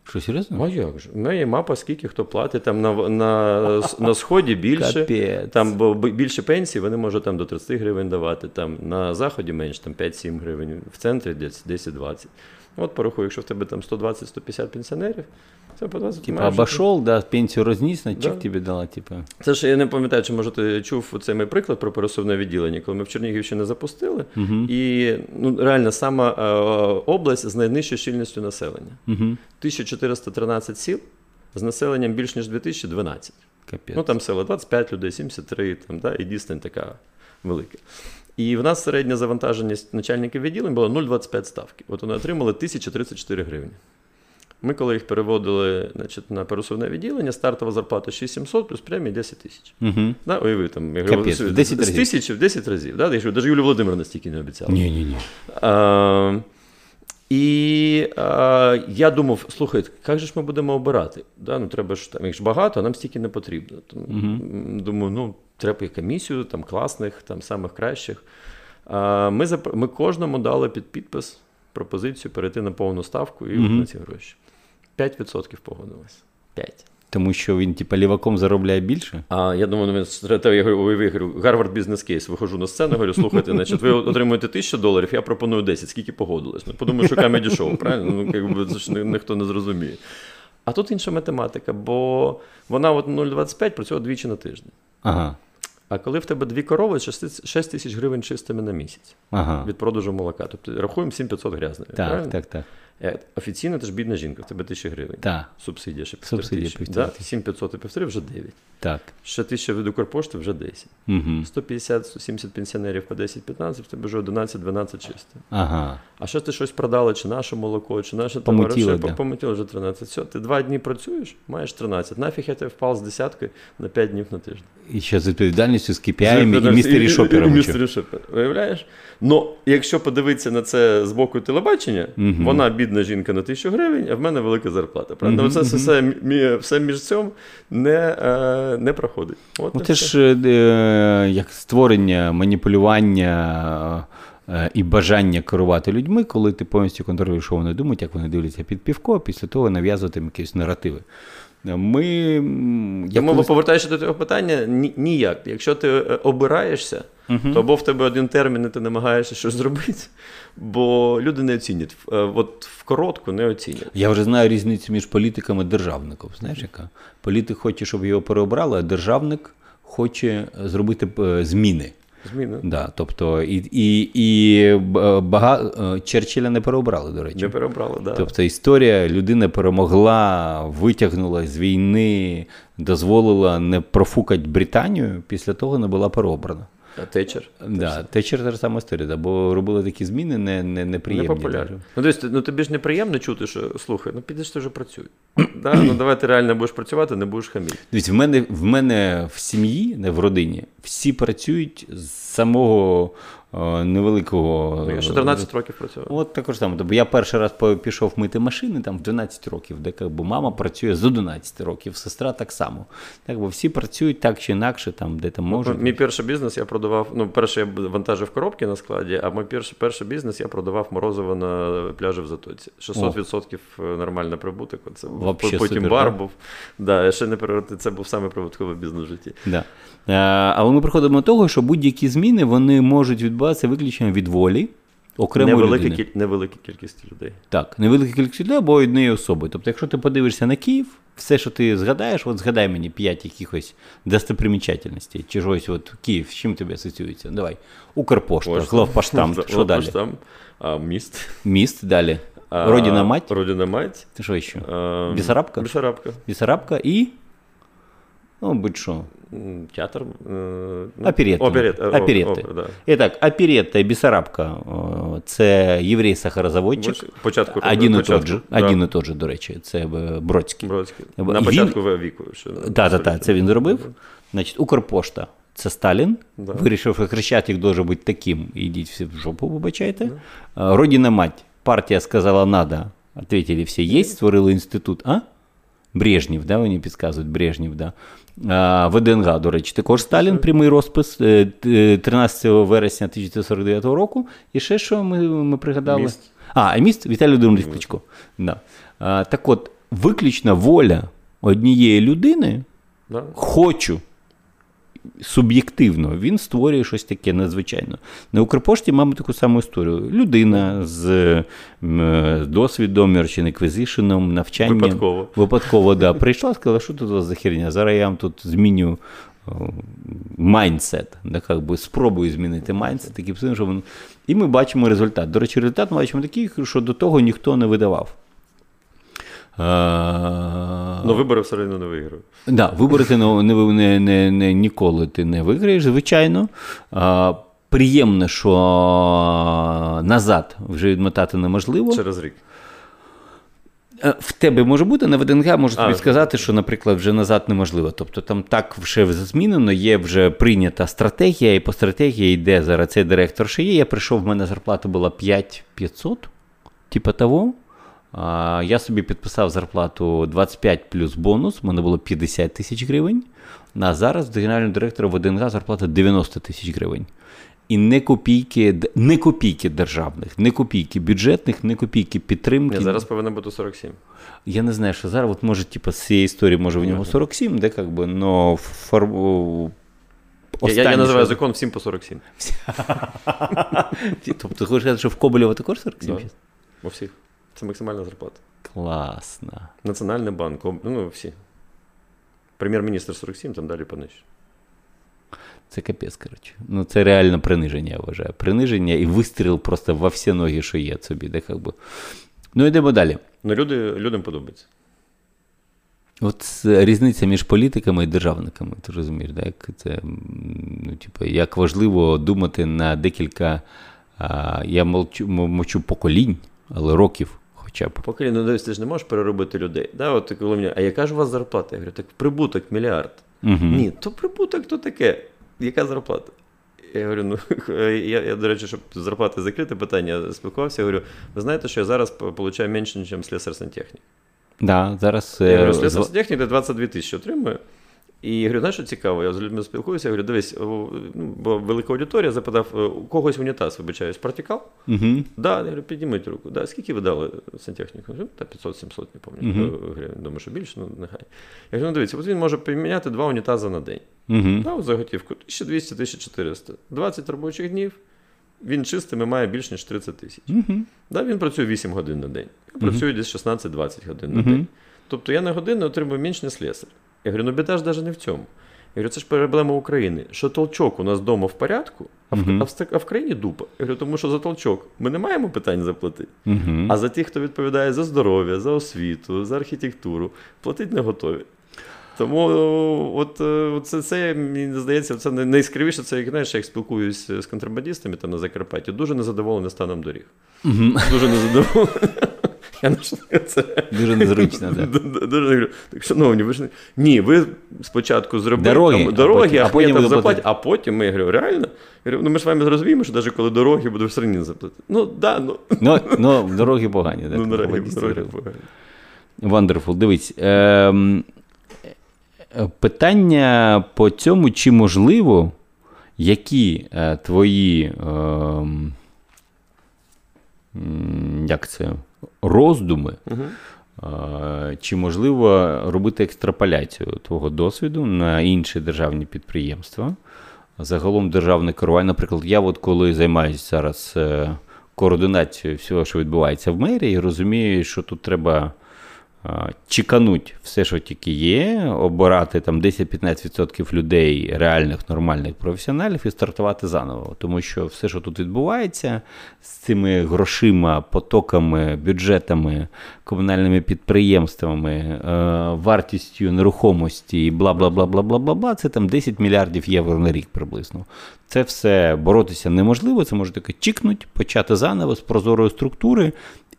Що, серйозно? Ну, а як же? У мене є мапа, скільки хто платить, там на, на, на сході більше. Капець. Там бо більше пенсій, вони можуть там до 30 гривень давати, там на заході менше, там 5-7 гривень, в центрі десь 10-20. От порахуй, якщо в тебе там 120-150 пенсіонерів, це по 20 Типа маєш- да, пенсію розніс, на чек Да. тобі дала, типа. Це ж я не пам'ятаю, чи може ти чув цей мій приклад про пересувне відділення, коли ми в Чернігівщині запустили, Угу. і ну, реально сама е, область з найнижчою щільністю населення. Угу. 1413 сіл з населенням більш ніж 2012. Капець. Ну там село 25 людей, 73, там, да, і дійсно така велика. І в нас середня завантаженість начальників відділень була 0,25 ставки. От вони отримали 1034 гривні. Ми, коли їх переводили значить, на пересувне відділення, стартова зарплата 6700 плюс премії 10 тисяч. Угу. Да, уяви, там, я говорю, в 10 з тисячі в 10 разів. Да? Навіть Юлія Володимировна стільки не обіцяла. Ні, ні, ні. А, і а, я думав, слухай, як же ж ми будемо обирати? Да, ну, треба ж, там, їх ж багато, а нам стільки не потрібно. Тому, м, Думаю, ну, треба комісію там, класних, там, самих кращих. Ми, зап... ми кожному дали під підпис пропозицію перейти на повну ставку і Мгм. на ці гроші. 5% погодилось. 5. Тому що він, типа, ліваком заробляє більше. А я думаю, ну, говорю, уяви, Гарвард бізнес кейс. Виходжу на сцену, говорю, слухайте, значить, ви отримуєте тисячу доларів, я пропоную 10, скільки погодилось. Ну, подумаю, що камеді шоу, правильно? Ну, якби це ж ні- ніхто не зрозуміє. А тут інша математика, бо вона от 0,25 працює двічі на тиждень. Ага. А коли в тебе дві корови, 6 тисяч гривень чистими на місяць Ага. від продажу молока. Тобто рахуємо 7500 грязних. Так, правильно? так, так. Е, Офіційно ти ж бідна жінка, в тебе 1000 гривень. Так, Субсидія ще півтори Субсидія тисячі. півтори Да? 7500 і півтори вже 9. так. Ще 1000 від Укрпошти вже 10. Угу. 150-170 пенсіонерів по 10-15, в тебе вже 11-12 чисто. Ага. А ще ти щось продала, чи наше молоко, чи наше Помутіло, товарище, да. помутіло вже 13. Все, ти два дні працюєш, маєш 13. Нафіг я тебе впав з десятки на 5 днів на тиждень. І ще з відповідальністю, з KPI і містері шопером. Містері шопер. Виявляєш? Ну, якщо подивитися на це з боку телебачення, Мгм. вона бідна жінка на тисячу гривень, а в мене велика зарплата. Правда? Мгм, Оце все, все, все між цим не, е, не проходить. От Ну, це ж е, як створення, маніпулювання е, і бажання керувати людьми, коли ти повністю контролюєш, що вони думають, як вони дивляться під півко, після того нав'язувати їм якісь наративи. Ми. я Тому, колись- повертаючись до цього питання, ні, ніяк. Якщо ти е, обираєшся, то або в тебе один термін, і ти намагаєшся щось зробити, бо люди не оцінять. Е, От в коротку не оцінять. Я вже знаю різницю між політиком і державником. Знаєш, яка? Політик хоче, щоб його переобрали, а державник хоче зробити е, зміни. Зміни. Да, тобто, і, і, і б- бага... е, Черчилля не переобрали, до речі. Не переобрали, да. Тобто історія людина перемогла, витягнула з війни, дозволила не профукати Британію, після того не була переобрана. А Течер. Да, Течер та ж сама історія, да, бо робили такі зміни не, не, неприємні. Непопулярно. дуже. Ну, тобто, ну тобі ж неприємно чути, що слухай, ну підеш ти вже працюй. [CLEARS THROAT] да? Ну давай ти реально будеш працювати, не будеш хаміти. Дивіться, в мене, в мене в сім'ї, не в родині, всі працюють з самого невеликого. Ну, я 14 років працював. От також саме. Тобто я перший раз пішов мити машини там в 12 років, де би, мама працює з 11 років, сестра так само. Так, бо всі працюють так чи інакше, там, де там можуть. Мій перший бізнес я продавав. Ну, перший я вантажив коробки на складі, а мій перший, перший бізнес я продавав морозиво на пляжі в Затоці. 600% нормальний прибуток. Це. Вообще потім супер, бар да? був. Да, ще не переверти. Це був саме прибутковий бізнес в житті. Да. Е, але ми приходимо до того, що будь-які зміни вони можуть відбуватися виключно від волі окремої Невелика, людини. кіль... невелика кількість людей. Так, невелика кількість людей або однієї особи. Тобто, якщо ти подивишся на Київ, все, що ти згадаєш, от згадай мені п'ять якихось достопримічательностей, чи щось, от Київ, з чим тобі асоціюється? Давай. Укрпошта, главпоштам, що далі? А, міст. Міст далі. Родина мать. Родина мать. Ти що ще? А, Бісарабка? Бісарабка. Бісарабка і. Ну, будь-що. М, Театр. е, ну, Оперетта. Оперет, е, о- Оперетти. опера, да. І так, оперетта і Бісарабка о, це єврей-сахарозаводчик. Ось Початку Один і початку, тот же, да. один і тот же, до речі, це е, Бродський. Бродський. І На він- початку віку. Ще, Так, так, так, це він зробив. Значить, Укрпошта. Це Сталін. Да. Вирішив, що Хрещатик должен бути таким. Ідіть всі в жопу, вибачайте. А, Родина мать. Партія сказала надо. Ответили всі є, створили інститут. А? Брежнів, да, вони підказують Брежнів, да. А, ВДНГ, до речі, також Сталін, прямий розпис 13 вересня 1949 року. І ще що ми ми пригадали? Міст. А, міст Віталій Володимирович Кличко. Да. Так от, виключна воля однієї людини, Да? хочу. Суб'єктивно, він створює щось таке надзвичайно. На Укрпошті маємо таку саму історію. Людина з досвідом, merchant acquisition, навчанням. Випадково. Випадково, да. Прийшла, сказала, що тут у вас за херня? Зараз я вам тут зміню майндсет. Да, как би, спробую змінити майндсет, таким чином, що він... І ми бачимо результат. До речі, результат ми бачимо такий, що до того ніхто не видавав. А... Ну, вибори все одно не виграю. Да, вибори ти не, не, не, не, ніколи ти не виграєш, звичайно. А, приємно, що назад вже відмотати неможливо. Через рік. Е, В тебе може бути на ВДНГ, можу тобі А, сказати, що, наприклад, вже назад неможливо. Тобто там так вже змінено, є вже прийнята стратегія, і по стратегії йде зараз цей директор ще є. Я прийшов, в мене зарплата була 5500, типа того. Я собі підписав зарплату 25 плюс бонус, в мене було 50 тисяч гривень. А зараз до генерального директора ВДНГ зарплата 90 тисяч гривень. І не копійки, не копійки державних, не копійки бюджетних, не копійки підтримки. Ні, зараз повинно бути 47. Я не знаю, що зараз, от може, типу, з цієї історії, може, в нього 47, де как би, но фор... о, Я, я, я називаю що- закон всім по 47. [LAUGHS] Тобто, ти хочеш сказати, що в Коболєва також 47? Да. У всіх. Це максимальна зарплата. Класно. Національний банк, ну, всі. Прем'єр-міністр 47, там далі понижче. Це капець, коротше. Ну, це реально приниження, я вважаю. Приниження і вистріл просто во всі ноги, що є собі. Де, как би. Ну, йдемо далі. Ну, люди, людям подобається. От різниця між політиками і державниками, ти розумієш, да? як це ну, типу, як важливо думати на декілька, а, я молчу, м- мовчу поколінь, але років хоча б. Поки ну, дивись, ти ж не можеш переробити людей. Да, от коли мені, а яка ж у вас зарплата? Я говорю, так прибуток мільярд. Угу. Ні, то прибуток то таке. Яка зарплата? Я говорю, ну [LAUGHS] я, я, до речі, щоб зарплати закрити питання, спілкувався, я говорю, ви знаєте, що я зараз получаю менше, ніж слесар сантехнік. Да, зараз Я говорю, слесар сантехнік де 22 тисячі отримує. І я говорю, знаєш, що цікаво, я з людьми спілкуюся, я говорю, дивись, ну, бо велика аудиторія запитав, е, у когось унітаз, вибачаюсь, протікав? Мгм. Да, я говорю, підніміть руку. Да, скільки ви дали сантехніку? Я говорю, Та 500-700, не пам'ятаю гривень. Думаю, що більше, ну нехай. Я говорю, ну дивіться, от він може поміняти два унітази на день. Мгм. Да, от заготівку 1200-1400. 20 робочих днів. Він чистими має більш ніж 30 тисяч. Мгм. Да, він працює 8 годин на день. Я працюю десь 16-20 годин на день. Тобто я на годину отримую менш ніж слесар. Я говорю, ну біда ж навіть не в цьому. Я говорю, це ж проблема України, що толчок у нас вдома в порядку, а в, Мгм. а в, а в країні дупа. Я говорю, тому що за толчок ми не маємо питань заплатити. Мгм. А за тих, хто відповідає за здоров'я, за освіту, за архітектуру, платити не готові. Тому от, е, от це, це мені здається, це най- найскравіше, це як знаєш, як спілкуюсь з контрабандистами там на Закарпатті, дуже незадоволений станом доріг. Мгм. Дуже незадоволений. Це. Дуже незручно, д- Дуже так, шановні, ви ж не. Ні, ви спочатку зробили Дороги, там, а потім- а а потім, буде заплатять, а потім ми я говорю, реально? Я говорю, ну ми ж з вами зрозуміємо, що навіть коли дороги будуть все одно заплатити. Ну, да, ну, Ну, ну, дороги погані. Да, ну дороги, дороги погані. Wonderful. Дивись. ем, е, питання по цьому, чи можливо, які е, твої м, як це, роздуми, чи можливо робити екстраполяцію твого досвіду на інші державні підприємства? Загалом державне керування. Наприклад, я, от коли займаюся зараз е, координацією всього, що відбувається в мерії, розумію, що тут треба чекануть все, що тільки є, обирати там 10-15% людей, реальних нормальних професіоналів, і стартувати заново. Тому що все, що тут відбувається з цими грошима, потоками, бюджетами, комунальними підприємствами, е, вартістю нерухомості і бла бла бла бла бла бла бла це там 10 мільярдів євро на рік приблизно. Це все боротися неможливо, це може таке чікнуть, почати заново з прозорої структури.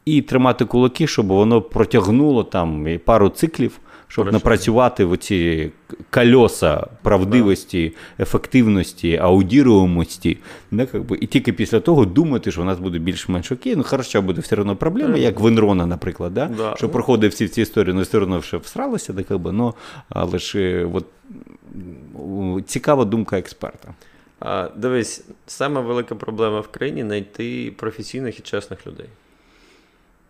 І тримати кулаки, щоб воно протягнуло там пару циклів, щоб Хорошо. напрацювати в оці кольоса правдивості, ефективності, аудіруємості. Как би, і тільки після того думати, що у нас буде більш-менш окей. Ну, хорошо, буде все одно проблема, як в Енрона, наприклад, да? Да. що проходив всі ці історії, ну все одно ще всралося, да, как би, ну, але ж е, от, цікава думка експерта. А, дивись, сама велика проблема в країні знайти професійних і чесних людей.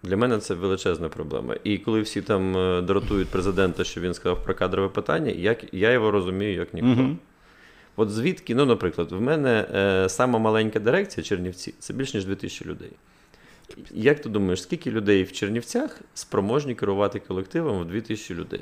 Для мене це величезна проблема. І коли всі там е, дратують президента, що він сказав про кадрове питання, як, я його розумію як ніхто. Угу. От звідки, ну, наприклад, в мене е, сама маленька дирекція Чернівці це більш ніж 2000 людей. Як ти думаєш, скільки людей в Чернівцях спроможні керувати колективом в 2000 людей?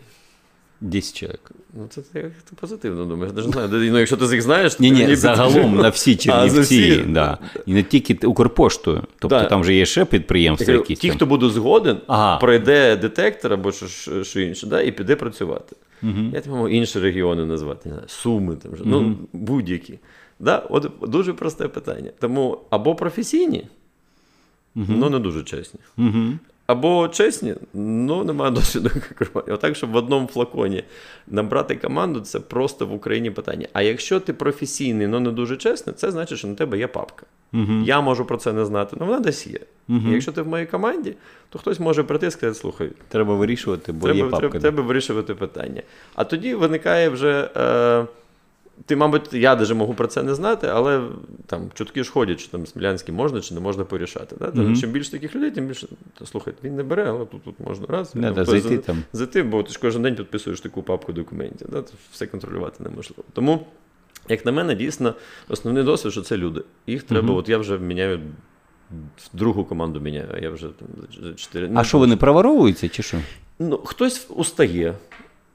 10 чоловік. Ну, це ти, ти позитивно думаєш. Я не знаю. Ну, якщо ти їх знаєш, то Ні, ні, загалом на всі [LAUGHS] Чернівці, да. і не тільки Укрпоштою. Тобто Да. там же є ще підприємства, кажу, якісь Ті, там. хто буде згоден, Ага. пройде детектор або що, що, інше, да, і піде працювати. Угу. Я там можу інші регіони назвати, не знаю, Суми, там, же, ну, будь-які. Да? От дуже просте питання. Тому або професійні, ну не дуже чесні. Угу. Або чесні, ну немає [LAUGHS] досвіду керування. Отак, щоб в одному флаконі набрати команду, це просто в Україні питання. А якщо ти професійний, але не дуже чесний, це значить, що на тебе є папка. Угу. Я можу про це не знати, але вона десь є. Мгм. І якщо ти в моїй команді, то хтось може прийти і сказати, слухай, Треба вирішувати, бо є треба, папка. треба, треба вирішувати питання. А тоді виникає вже. Е, ти, мабуть, я даже можу про це не знати, але там чутки ж ходять, що там Смілянський можна чи не можна порішати. Да? Мгм. Чим більше таких людей, тим більше. Та, слухай, він не бере, але тут, тут можна раз. Не, там, зайти за- там. Зайти, бо ти ж кожен день підписуєш таку папку документів. Да? Все контролювати неможливо. Тому, як на мене, дійсно, основний досвід, що це люди. Їх треба, Мгм. от я вже міняю. Другу команду міняю, а я вже там за чотири. А що вони проворовуються чи що? Ну, хтось устає.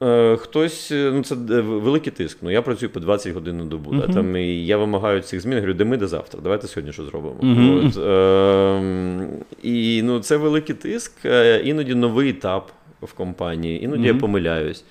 Е, Хтось, е, ну це е, великий тиск. Ну я працюю по 20 годин на добу. Да, там і я вимагаю цих змін. Говорю, де ми, де завтра. Давайте сьогодні що зробимо. Мгм. От, е, і ну, це великий тиск. Іноді новий етап в компанії, іноді я помиляюсь.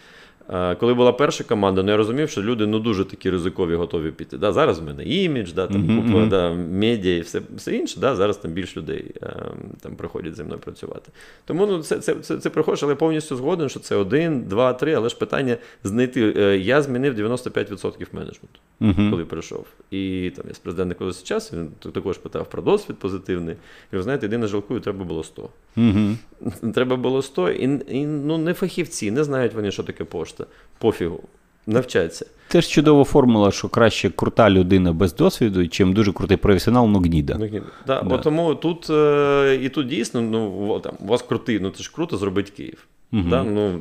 Е, Коли була перша команда, ну я розумів, що люди ну дуже такі ризикові, готові піти. Да, зараз в мене імідж, да, там Мгм, купа да, медіа і все, все інше. Да, зараз там більш людей е, там приходять зі мною працювати. Тому ну, це, це, це, це приходиш, але я повністю згоден, що це один, два, три, але ж питання знайти. Е, Я змінив 95% менеджменту, Угу. коли прийшов. І там я з президентом колись час, він також питав про досвід позитивний. І ви знаєте, єдине жалкую, треба було 100. Угу. Треба було 100, і, і ну, не фахівці, не знають вони, що таке пошта. Пофігу. Навчаться. Це ж чудова формула, що краще крута людина без досвіду, чим дуже крутий професіонал, ну гніда. Ну, ні. да, Да. Тому тут е, і тут дійсно, ну там, у вас крутий, ну це ж круто зробити Київ. Мгм. Да? Ну,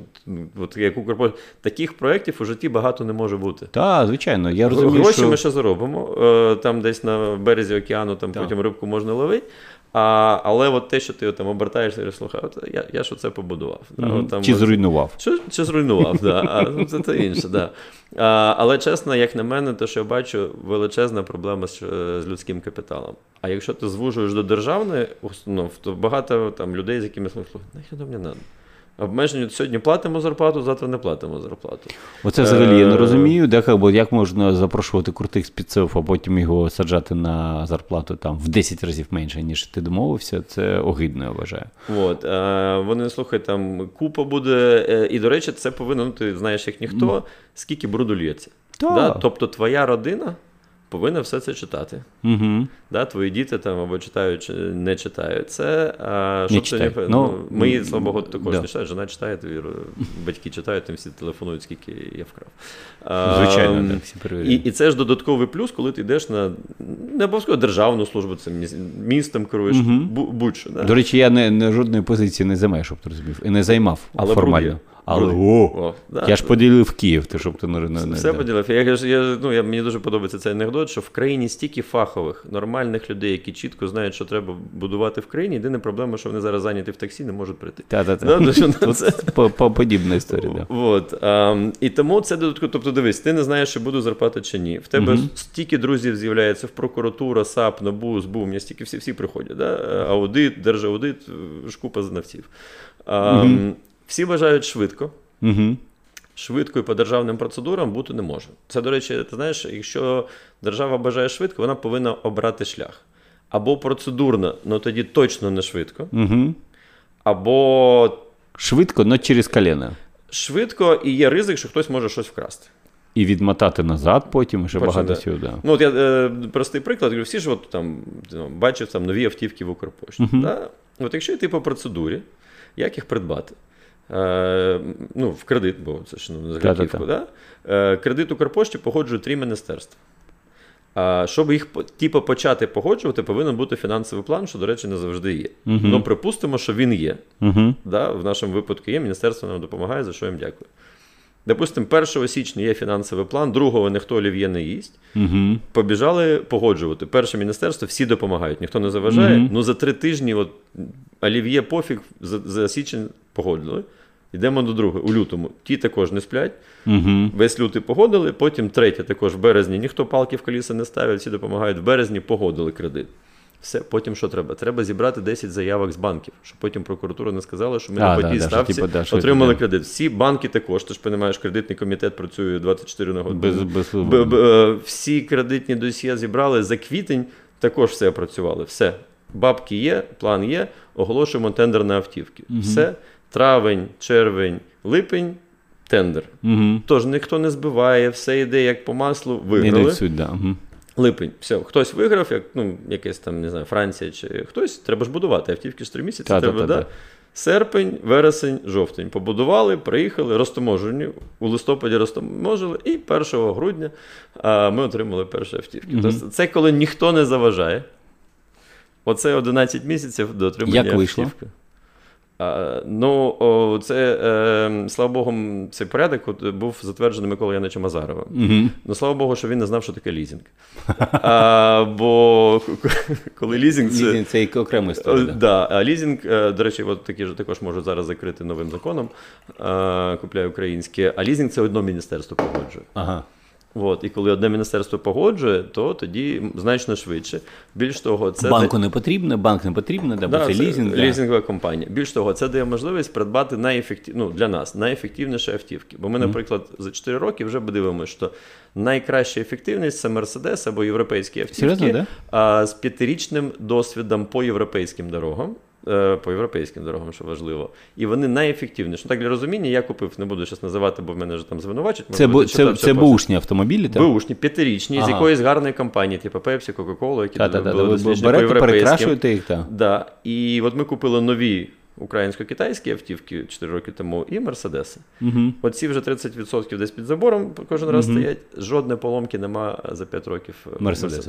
от як Укрпошта. Таких проєктів у житті багато не може бути. Так, звичайно, я розумію, Гроші що... ми ще заробимо. е, Там десь на березі океану, там Так. потім рибку можна ловити. А, але от те, що ти там обертаєшся і слухай, от я, я ж це побудував. Да? От там, Чи от- зруйнував. Чи, чи зруйнував, да. а, ну, це, це інше. Да. А, але чесно, як на мене, те, що я бачу, величезна проблема з, е, з людським капіталом. А якщо ти звужуєш до державної установ, то багато там людей, з якими слухай, нахер мені надо. Обмеження сьогодні платимо зарплату, завтра не платимо зарплату. Оце взагалі я не Е, розумію, де, як, би, як можна запрошувати крутих спеців, а потім його саджати на зарплату там в 10 разів менше, ніж ти домовився. Це огидно, я вважаю. От, е, вони слухай, там купа буде. Е, і, до речі, це повинно, ну ти знаєш, як ніхто, скільки бруду лється. Да? Тобто твоя родина повинна все це читати. Угу. Да, твої діти там або читають, чи не читають. Це а, Не. Це, не, Ну, ну, мої, слава Богу, також да. не читають, жена читає, твої ро- батьки читають, там всі телефонують, скільки я вкрав. А, Звичайно, так, всі і, перевіряють. і це ж додатковий плюс, коли ти йдеш на не обов'язково державну службу, це містом керуєш, бу- будь-що. Да? До речі, я не, не жодної позиції не займаю, щоб ти розумів. І не займав Але формально. бруд є. Але о, О, да. я ж поділив Київ, ти щоб ти не, не, не Все да. поділив. Я, я, ну, я, мені дуже подобається цей анекдот, що в країні стільки фахових, нормальних людей, які чітко знають, що треба будувати в країні. Єдина проблема, що вони зараз зайняті в таксі, не можуть прийти. Та-та-та. [LAUGHS] Це- по- по- подібна історія. Да. От, а, і тому це додатково. Тобто, дивись, ти не знаєш, чи буду зарплата чи ні. В тебе стільки друзів з'являється в прокуратура, САП, НАБУ, СБУ, у мене стільки всі, всі приходять. Да? Аудит, держаудит, е, ж купа знавців. А, Мгм. Всі бажають швидко. Угу. Швидко і по державним процедурам бути не може. Це, до речі, ти знаєш, якщо держава бажає швидко, вона повинна обрати шлях. Або процедурно, ну тоді точно не швидко. Угу. або Швидко, але через коліно. швидко, і є ризик, що хтось може щось вкрасти. І відмотати назад потім, ще багато всього. Да. Ну, от я е, простий приклад, говорю, всі ж от, там, бачив там, нові автівки в Укрпошті. Да? От якщо йти по процедурі, як їх придбати? Е, ну, в кредит, бо це ж ну, готівку. Да? Е, кредит Укрпошті погоджує три міністерства. А щоб їх типу, почати погоджувати, повинен бути фінансовий план, що, до речі, не завжди є. Ну, припустимо, що він є. Угу. Да? В нашому випадку є, міністерство нам допомагає, за що їм дякую. Допустимо, 1 січня є фінансовий план, другого ніхто олів'є не їсть. Угу. Побіжали погоджувати. Перше міністерство, всі допомагають, ніхто не заважає. Ну за три тижні, от олів'є пофіг, за, за січень погодили. Йдемо до другого, у лютому. Ті також не сплять. Угу. Весь лютий погодили, потім третє також в березні. Ніхто палки в коліса не ставив, всі допомагають. В березні погодили кредит. Все, потім що треба? Треба зібрати 10 заявок з банків, щоб потім прокуратура не сказала, що ми А, на да, потій да, що, ставці типу, да, що отримали да. кредит. Всі банки також, ти ж розумієш, кредитний комітет працює 24 на годину. Без, без... Б- б- е, всі кредитні досьє зібрали за квітень, також все опрацювали. Все. Бабки є, план є, оголошуємо тендер на автівки. Все. Травень, червень, липень, тендер. Угу. Тож ніхто не збиває, все йде як по маслу, виграли. суть, да. Угу. Липень, все, хтось виграв, як ну, якесь там, не знаю, Франція чи хтось, треба ж будувати. Автівки ж три місяці треба, Та-та-та-та. да? Серпень, вересень, жовтень. Побудували, приїхали, розтоможені. У листопаді розтоможили, і 1 грудня а, ми отримали перші автівки. Тобто це коли ніхто не заважає. Оце 11 місяців до отримання Як вийшло? автівки. А, ну, о, це, е, слава Богу, цей порядок от, був затверджений Миколою Яничем Азаровим. Угу. Ну, слава Богу, що він не знав, що таке лізинг. А, бо коли лізинг це. Лізінг це і окрема історія. Да. Да, а лізинг, е, до речі, от такі ж також можуть зараз закрити новим законом. е, Купляю українське. А лізинг це одно міністерство погоджує. Ага. От, і коли одне міністерство погоджує, то тоді значно швидше. Більш того, це Банку не потрібно, банк не потрібно, да, бо Да, це лізінг. да. лізингова компанія. Більш того, це дає можливість придбати найефектив... ну, для нас найефективніші автівки. Бо ми, наприклад, за 4 роки вже дивимося, що найкраща ефективність це Мерседес або європейські автівки Серйозно, да? а, з п'ятирічним досвідом по європейським дорогам. Е, По європейським дорогам, що важливо, і вони найефективніші. Ну, так для розуміння, я купив, не буду зараз називати, бо в мене вже там звинувачать. Це, бу, це, це бушні автомобілі, так? Бушні, п'ятирічні, з якоїсь гарної компанії, типу Pepsi, Coca-Cola, які Та, та, та, були ви досліджені по європейським. перекрашуєте їх, так. Да. І от ми купили нові українсько-китайські автівки 4 роки тому і Мерседеси. Угу. Оці вже 30% десь під забором кожен раз стоять. Жодної поломки нема за 5 років е,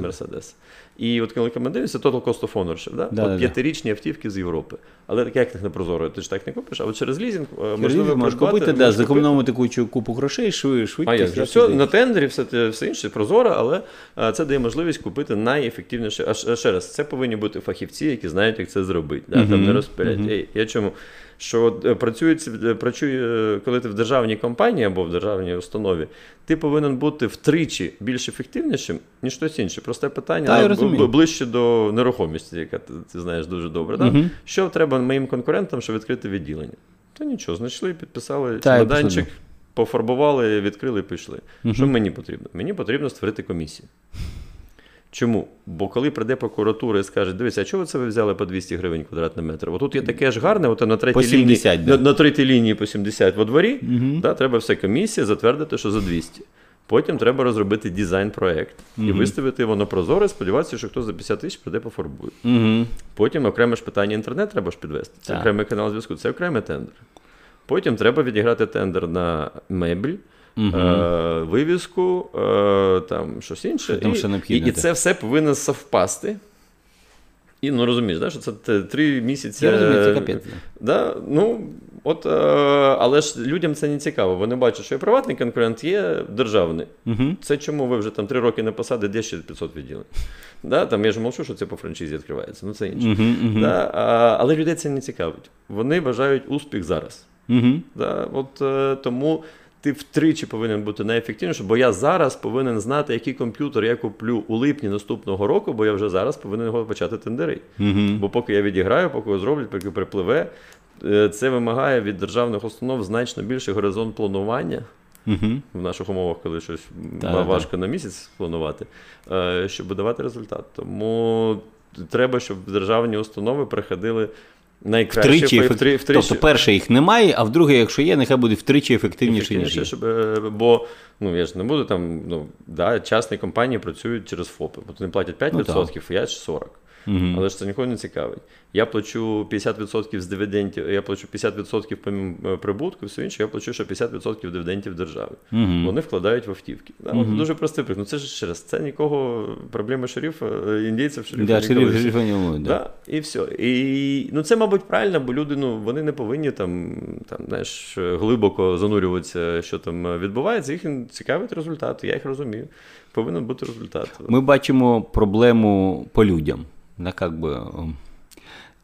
Мерседес. І от коли ми дивимося, Total Cost of Ownership, да? Да, от да, да. п'ятирічні автівки з Європи. Але таке як не прозоро, ти ж так не купиш, а от через лізинг е, можливо можеш купити, да, зекономити кучу купу грошей, швидко. А як все на тендері, все, все інше прозоро, але е, це дає можливість купити найефективніше. А ще- ще раз, це повинні бути фахівці, які знають, як це зробити. Да? Там не розпилять. Я чому? Що е, е, працює, коли ти в державній компанії або в державній установі, ти повинен бути втричі більш ефективнішим, ніж хтось інший. Просте питання, Та, я б- ближче до нерухомості, яка ти, ти знаєш дуже добре. Да? Мгм. Що треба моїм конкурентам, щоб відкрити відділення? Та нічого, знайшли, підписали Та, чемоданчик, пофарбували, відкрили і пішли. Що мені потрібно? Мені потрібно створити комісію. Чому? Бо коли прийде прокуратура і скаже, дивіться, а чого це ви взяли по 200 гривень квадратний метр? Отут є таке ж гарне, от на третій По 70, лінії, да. на, на третій лінії по 70 во дворі, Мгм. да, треба все комісія затвердити, що за 200. Потім треба розробити дизайн-проект і виставити його на прозоре, сподіватися, що хтось за 50 тисяч прийде пофарбує. Угу. Потім окреме ж питання інтернет треба ж підвести. Це Так. окремий канал зв'язку, це окремий тендер. Потім треба відіграти тендер на мебель, Мгм. е, вивіску, е, там щось інше. Що там і, ще і, і це все повинно совпасти. І ну розумієш, да, що це три місяці. Я розумію, це е, капець. Да, ну, от, е, але ж людям це не цікаво. Вони бачать, що є приватний конкурент, є державний. Угу. Це чому ви вже там три роки на посаді, де ще 500 відділень? Да, там я ж мовчу, що це по франшизі відкривається. Ну це інше. Угу. Угу. Да, а, але людей це не цікавить. Вони бажають успіх зараз. Угу. Да, от, е, тому ти втричі повинен бути найефективнішим, бо я зараз повинен знати, який комп'ютер я куплю у липні наступного року, бо я вже зараз повинен його почати тендерити. Угу. Бо поки я відіграю, поки його зроблять, поки припливе, е, це вимагає від державних установ значно більший горизонт планування. Угу. В наших умовах, коли щось та. важко на місяць планувати, е, щоб давати результат. Тому треба, щоб державні установи приходили Найкраще, втричі, втричі, втричі. Тобто, перше, їх немає, а вдруге, якщо є, нехай буде втричі ефективніше, ефективніше ніж. Щоб, е, бо ну я ж не буду там, ну да, частні компанії працюють через ФОПи, бо вони платять 5%, ну, а я 40%. Угу. Але ж це нікого не цікавить. Я плачу 50% з дивідендів, я плачу 50% е, прибутку, все інше, я плачу ще 50% дивідендів державі. Угу. Вони вкладають в автівки. Да? Угу. От дуже простий приклад. Ну Це ж через це нікого проблема шерифа, е, індійців, шерифа да, шериф, шериф, да. да? І все. І ну це, мабуть, правильно, бо люди ну вони не повинні там там знаєш, глибоко занурюватися, що там е, відбувається. Їх цікавить результат, я їх розумію. Повинен бути результат. Ми бачимо проблему по людям. Да, как би,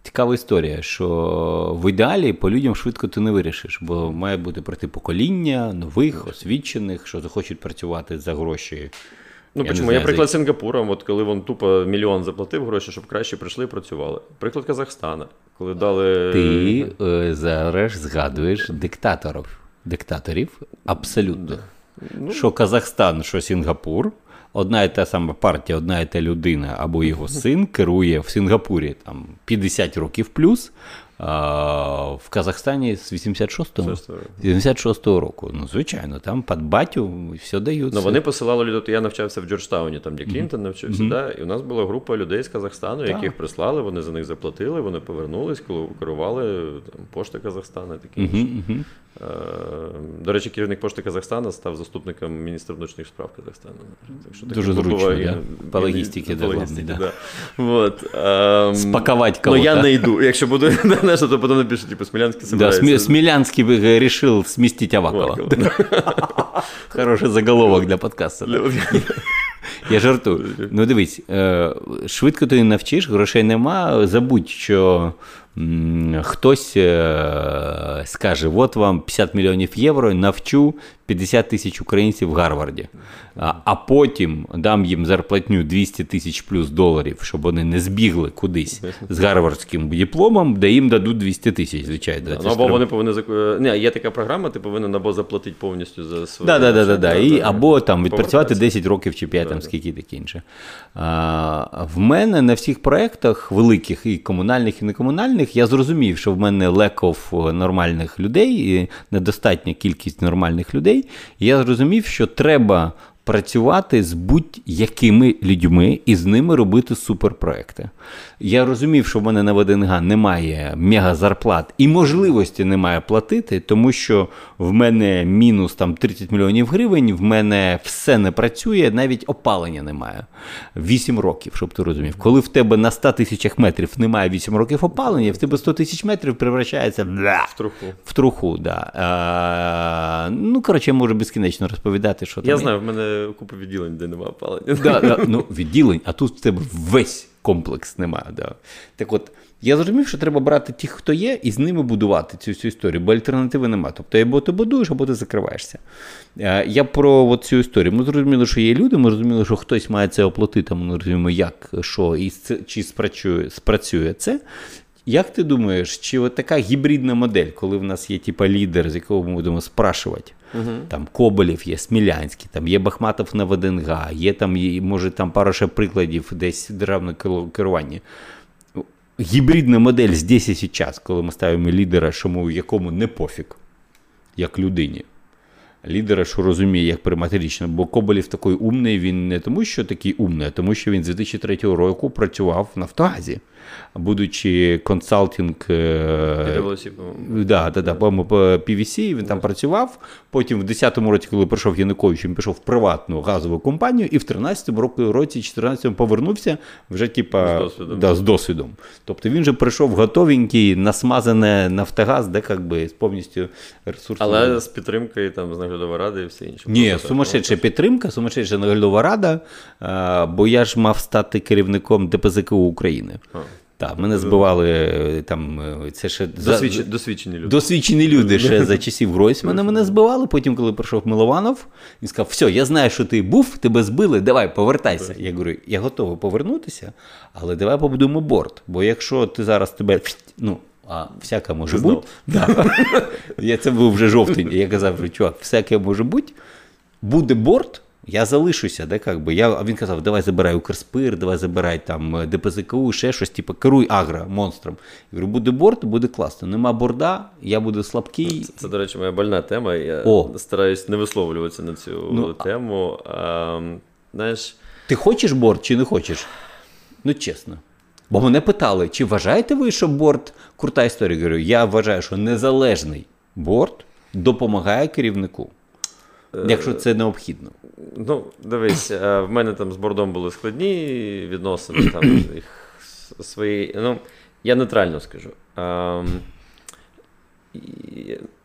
цікава історія, що в ідеалі по людям швидко ти не вирішиш, бо має бути пройти покоління нових, освічених, що захочуть працювати за гроші. Ну, Я Я знаю, приклад Сингапура, от коли він тупо мільйон заплатив гроші, щоб краще прийшли і працювали. Приклад Казахстана, коли дали. Ти е, зараз згадуєш диктаторів. Диктаторів абсолютно. Що Казахстан, що Сінгапур, одна і та сама партія, одна і та людина або його син керує в Сінгапурі там 50 років плюс, а в Казахстані з 86-го. З 86-го року. Ну, звичайно, там під батю все дають. Ну, вони посилали людей. Я навчався в Джорджтауні, там, де Клінтон навчався. Да? І у нас була група людей з Казахстану, яких прислали, вони за них заплатили, вони повернулись, коли керували там, пошта Казахстана, таке інше. Е, До речі, керівник пошти Казахстана став заступником міністра внутрішніх справ Казахстану. Так що Дуже зручно, буває. да. По логістиці, да, главне, да. Вот. ем, Спаковать Ну, я не йду. Якщо буду, [LAUGHS] знаєш, то потім напишу, типу, Смілянський Да, собирається. Смі- Смілянський би решил Авакова. [LAUGHS] Хороший заголовок для подкасту. Я жартую. Ну дивись, е, швидко ти не навчиш, грошей нема. Забудь, що хтось е, скаже: от вам 50 мільйонів євро, навчу 50 тисяч українців в Гарварді. А, а потім дам їм зарплатню 200 тисяч плюс доларів, щоб вони не збігли кудись з гарвардським дипломом, де їм дадуть 200 тисяч, звичайно. Це Ну, або вони повинні Ні, є така програма, ти повинен або заплатити повністю за свою. Да, да, да, да, да. І, Да, або там відпрацювати повертатися. 10 років чи 5, там, скільки таке інше. А, в мене на всіх проєктах, великих і комунальних, і некомунальних, я зрозумів, що в мене of нормальних людей, і недостатня кількість нормальних людей. Я зрозумів, що треба працювати з будь-якими людьми і з ними робити суперпроекти. Я розумів, що в мене на ВДНГ немає мега зарплат і можливості немає платити, тому що в мене мінус там 30 мільйонів гривень, в мене все не працює, навіть опалення немає. 8 років, щоб ти розумів. Коли в тебе на 100 тисячах метрів немає 8 років опалення, в тебе 100 тисяч метрів превращається бля, В труху. в труху. Да. А, ну, коротше, я можу безкінечно розповідати, що Я там. знаю, в мене купа відділень, де немає опалення. Да, да, ну, відділень, а тут в тебе весь комплекс немає. Да. Так от, я зрозумів, що треба брати тих, хто є, і з ними будувати цю всю історію, бо альтернативи немає. Тобто, або ти будуєш, або ти закриваєшся. Е, Я про от цю історію. Ми зрозуміли, що є люди, ми зрозуміли, що хтось має це оплатити, ми не розуміємо, як, що, і чи спрацює, спрацює це. Як ти думаєш, чи от така гібридна модель, коли в нас є типа лідер, з якого ми будемо спрашувати, там Коболєв є, Смілянський, там є Бахматов на ВДНГ, є там, є, може там пару ще прикладів десь державне керу- керування. Гібридна модель здесь і зараз, коли ми ставимо лідера, що ми, якому не пофіг, як людині. Лідера, що розуміє, як приймати рішення. Бо Коболєв такий умний, він не тому, що такий умний, а тому, що він з 2003 року працював в Нафтогазі, будучи консалтинг. е, Да, да, да, по-моєму, по PVC він там працював. Потім в 10-му році, коли прийшов Янукович, він пішов в приватну газову компанію, і в 13-му році, 14-му повернувся вже типа, З досвідом. Да, з досвідом. Тобто він же прийшов готовенький, насмазане Нафтогаз, де як би повністю ресурси. Але з підтримкою там, з наглядової ради і все інше. Ні, сумасшедша підтримка, сумасшедша наглядова рада, бо я ж мав стати керівником ДПЗКУ України. А. Так, мене збивали е, там, е, це ще за- Досвідчені, люди. Досвідчені люди ще [LAUGHS] за часів Гройсмана мене збивали. Потім, коли прийшов Милованов, він сказав: все, я знаю, що ти був, тебе збили, давай, повертайся. Я говорю, я готовий повернутися, але давай побудуємо борт. Бо якщо ти зараз тебе. Ну, а всяке може бути. [LAUGHS] Да. Я, це був вже жовтень. Я казав, чувак, всяке може бути. Буде борт, Я залишуся, де як би. Я, а він казав, давай забирай Укрспир, давай забирай там е, ДПЗКУ, ще щось, типу, керуй агро монстром. Я говорю, буде борт, буде класно. Нема борда, я буду слабкий. Це, це, до речі, моя больна тема. Я О. стараюсь не висловлюватися на цю Ну, тему. А, знаєш, Ти хочеш борт чи не хочеш? Ну, чесно. Бо мене питали, чи вважаєте ви, що борт крута історія? Я говорю, я вважаю, що незалежний борт допомагає керівнику, якщо це необхідно. Ну, дивись, е, в мене там з бордом були складні відносини, [CLEARS THROAT] там їх свої. Ну, я нейтрально скажу. Ем,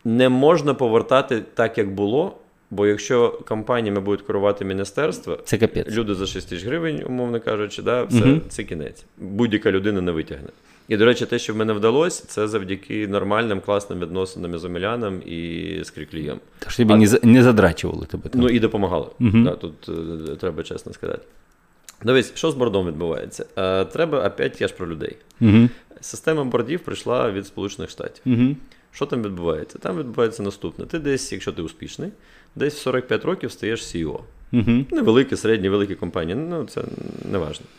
Не можна повертати так, як було, бо якщо компаніями будуть керувати міністерства, Це капець. люди за 6 тисяч гривень, умовно кажучи, да, все, Мгм. це кінець. Будь-яка людина не витягне. І, до речі, те, що в мене вдалося, це завдяки нормальним, класним відносинам з Омеляном і з Кріклієм. Тож тобі не, за- не задрачували тебе там. Ну і допомагало. Мгм. Да, тут е, треба чесно сказати. Дивись, що з бордом відбувається? Е, треба опять я ж про людей. Угу. Система бордів прийшла від Сполучених Штатів. Угу. Що там відбувається? Там відбувається наступне. Ти десь, якщо ти успішний, десь в 45 років стаєш CEO. Угу. Невеликі, середні, великі компанії, ну це не важливо.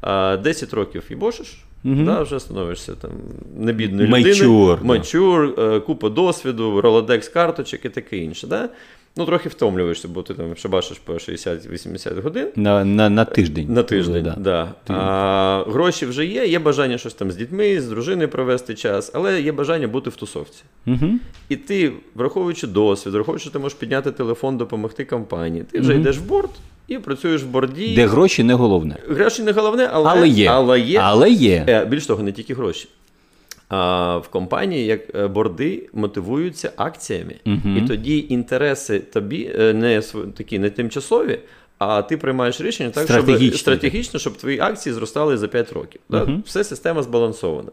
А 10 років і бошиш, Мгм. да, вже становишся там небідною людиною. Мачур, е, купа досвіду, ролодекс карточок і таке інше. Да? Ну, трохи втомлюєшся, бо ти там шабашиш по 60-80 годин. На, на, на тиждень. На тиждень, Да. да. А, гроші вже є, є бажання щось там з дітьми, з дружиною провести час, але є бажання бути в тусовці. Угу. І ти, враховуючи досвід, враховуючи, що ти можеш підняти телефон, допомогти компанії, ти вже Мгм. йдеш в борт і працюєш в борді. Де гроші не головне. Гроші не головне, але, Але є. Але є. Але є. Е, Більш того, не тільки гроші. А в компанії як е, борди мотивуються акціями. Мгм. І тоді інтереси тобі е, не такі не тимчасові, а ти приймаєш рішення так, щоб стратегічно, щоб твої акції зростали за 5 років. Мгм. Все система збалансована.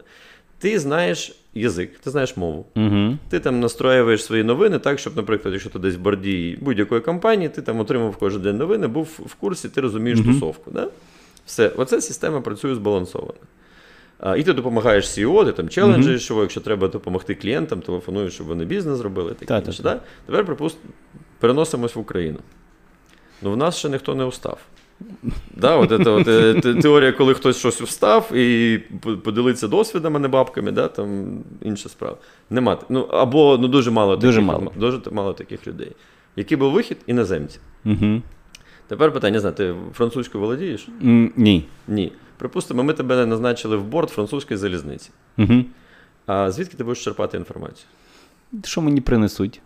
Ти знаєш язик, ти знаєш мову. Угу. Ти там настроюєш свої новини так, щоб, наприклад, якщо ти десь в борді будь-якої компанії, ти там отримав кожен день новини, був в курсі, ти розумієш Мгм. тусовку. Да? Все, оця система працює збалансовано. А, і ти допомагаєш CEO, ти там челенджиш, що якщо треба допомогти клієнтам, телефонуєш, щоб вони бізнес зробили. Таке Та-та-та. да? Тепер припуст... переносимось в Україну. Ну, в нас ще ніхто не встав. Да, от це, от, е, теорія, коли хтось щось встав і поділиться досвідом, а не бабками, да, там інша справа. Нема. Ну, або ну, дуже мало Дуже таких, мало. дуже мало таких людей. Який був вихід іноземці. Угу. Тепер питання, не знаю, ти французькою володієш? Ні. Ні. Припустимо, ми тебе назначили в борт французької залізниці. Угу. А звідки ти будеш черпати інформацію? Що мені принесуть?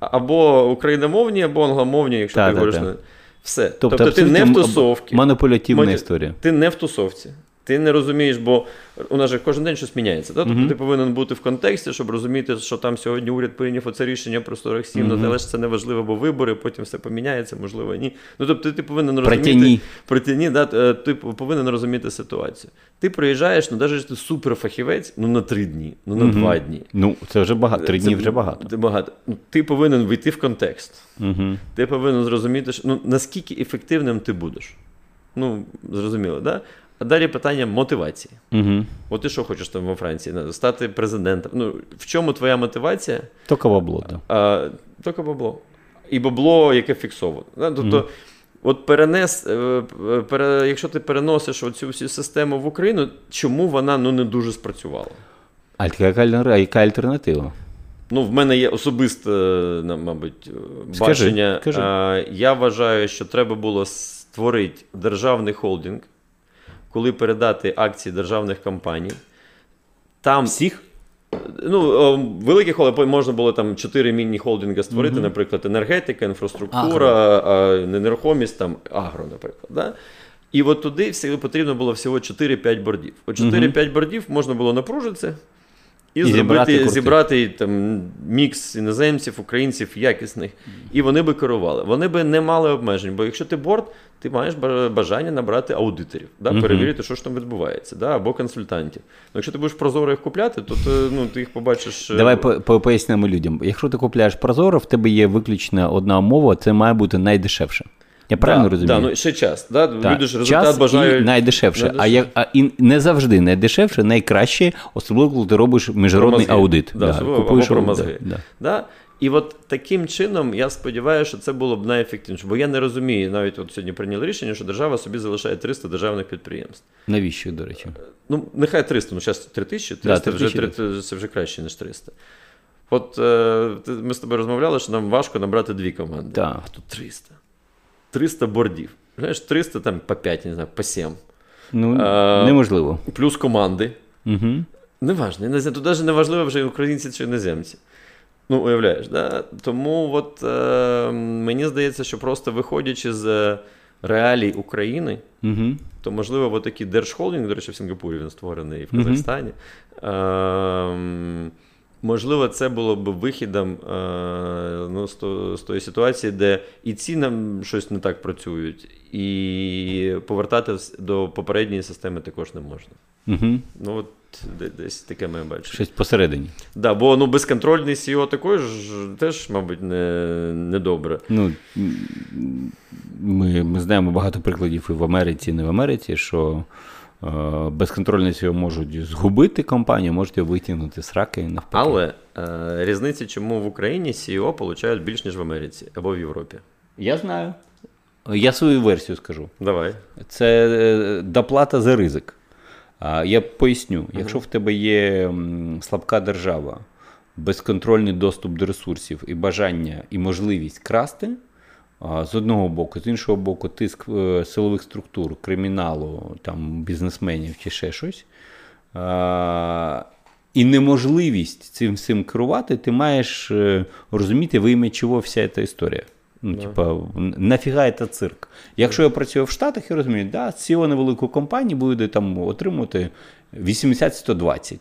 Або україномовні, або англомовні, якщо Та, ти та, говориш. та. Все. Тобто, Тобто, ти не в тусовці. Маніпулятивна історія. Ти не в тусовці. Ти не розумієш, бо у нас же кожен день щось міняється. Да? Тобто Мгм. ти повинен бути в контексті, щоб розуміти, що там сьогодні уряд прийняв оце рішення про 47, Мгм. ну, але ж це не важливо, бо вибори, потім все поміняється, можливо, ні. Ну тобто ти повинен розуміти. Протяні. Да, е, ти повинен розуміти ситуацію. Ти приїжджаєш, ну навіть ти суперфахівець, ну на три дні, ну на Мгм. два дні. Ну, це вже багато. Три дні вже багато. Це багато. Ну, Ти повинен вийти в контекст. Ти повинен зрозуміти, що, ну, наскільки ефективним ти будеш. Ну, зрозуміло, да? А далі питання мотивації. Угу. От ти що хочеш там во Франції? Стати президентом. Ну, в чому твоя мотивація? Тільки бабло, да. А, тільки бабло. І бабло, яке фіксовано. Да? Тобто, Мгм. от перенес, е, е, пере, якщо ти переносиш оцю всю систему в Україну, чому вона ну, не дуже спрацювала? А яка, яка альтернатива? Ну, в мене є особисте, на- мабуть, е, Скажи, бачення. скажи. Я вважаю, що треба було створити державний холдинг, коли передати акції державних компаній. Там Всіх? ну, великих холдингів можна було там чотири міні-холдинги створити, Мгм. наприклад, енергетика, інфраструктура, а, нерухомість, там, агро, наприклад. Да? І от туди потрібно було всього 4-5 бордів. От 4-5 бордів можна було напружитися. І, І зібрати зробити, зібрати там, мікс іноземців, українців, якісних, і вони би керували. Вони би не мали обмежень, бо якщо ти борт, ти маєш бажання набрати аудиторів, да, перевірити, що ж там відбувається, да, або консультантів. Ну, якщо ти будеш прозоро їх купляти, то ти, ну, ти їх побачиш. е, Давай по- по- пояснимо людям. Якщо ти купляєш Прозоро, в тебе є виключно одна умова, це має бути найдешевше. Я правильно да, розумію? Да, ну, ще час. Да? Так, Люди ж результат час бажають. і найдешевше. А, найдешевше. як, а і не завжди найдешевше, найкраще, особливо коли ти робиш міжнародний мозги. аудит. Да, особливо- або про мозги. Да, да. Да? І от таким чином я сподіваюся, що це було б найефективніше. Бо я не розумію, навіть от сьогодні прийняли рішення, що держава собі залишає 300 державних підприємств. Навіщо, до речі? Ну, нехай 300, ну зараз 3000, 300 Да, вже, 3000. 300, це вже краще, ніж 300. От е, ми з тобою розмовляли, що нам важко набрати дві команди. Так. А тут 300. 300 бордів. Знаєш, 300 там по 5, не знаю, по 7. Ну, А, неможливо. Плюс команди. Угу. Неважно, не знаю, тут навіть не важливо вже українці чи іноземці. Ну, уявляєш, да? Тому от, е, мені здається, що просто виходячи з е, реалій України, Угу. то можливо, от такий держхолдинг, до речі, в Сингапурі він створений і в. Казахстані. Е, можливо, це було б вихідом е, ну, з, то, з тої ситуації, де і ціни щось не так працюють, і повертати до попередньої системи також не можна. Угу. Ну, от десь таке ми бачимо. Щось посередині. Да, бо ну, безконтрольний CEO також теж, мабуть, не, не добре. Ну, ми, ми знаємо багато прикладів і в Америці, і не в Америці, що безконтрольність його можуть згубити компанію, можуть його витягнути з раки навпаки. Але е, різниця, чому в Україні CEO получають більш, ніж в Америці або в Європі. Я знаю. Я свою версію скажу. Давай. Це е, доплата за ризик. Я поясню, якщо в тебе є слабка держава, безконтрольний доступ до ресурсів і бажання і можливість красти, з одного боку, з іншого боку, тиск е, силових структур, криміналу, там, бізнесменів чи ще щось. І неможливість цим всім керувати, ти маєш е, розуміти, во ім'я чого вся ця історія. Ну, типа, нафіга це цирк? Якщо я працюю в Штатах, я розумію, да, CEO невеликої компанії буде там отримувати 80-120.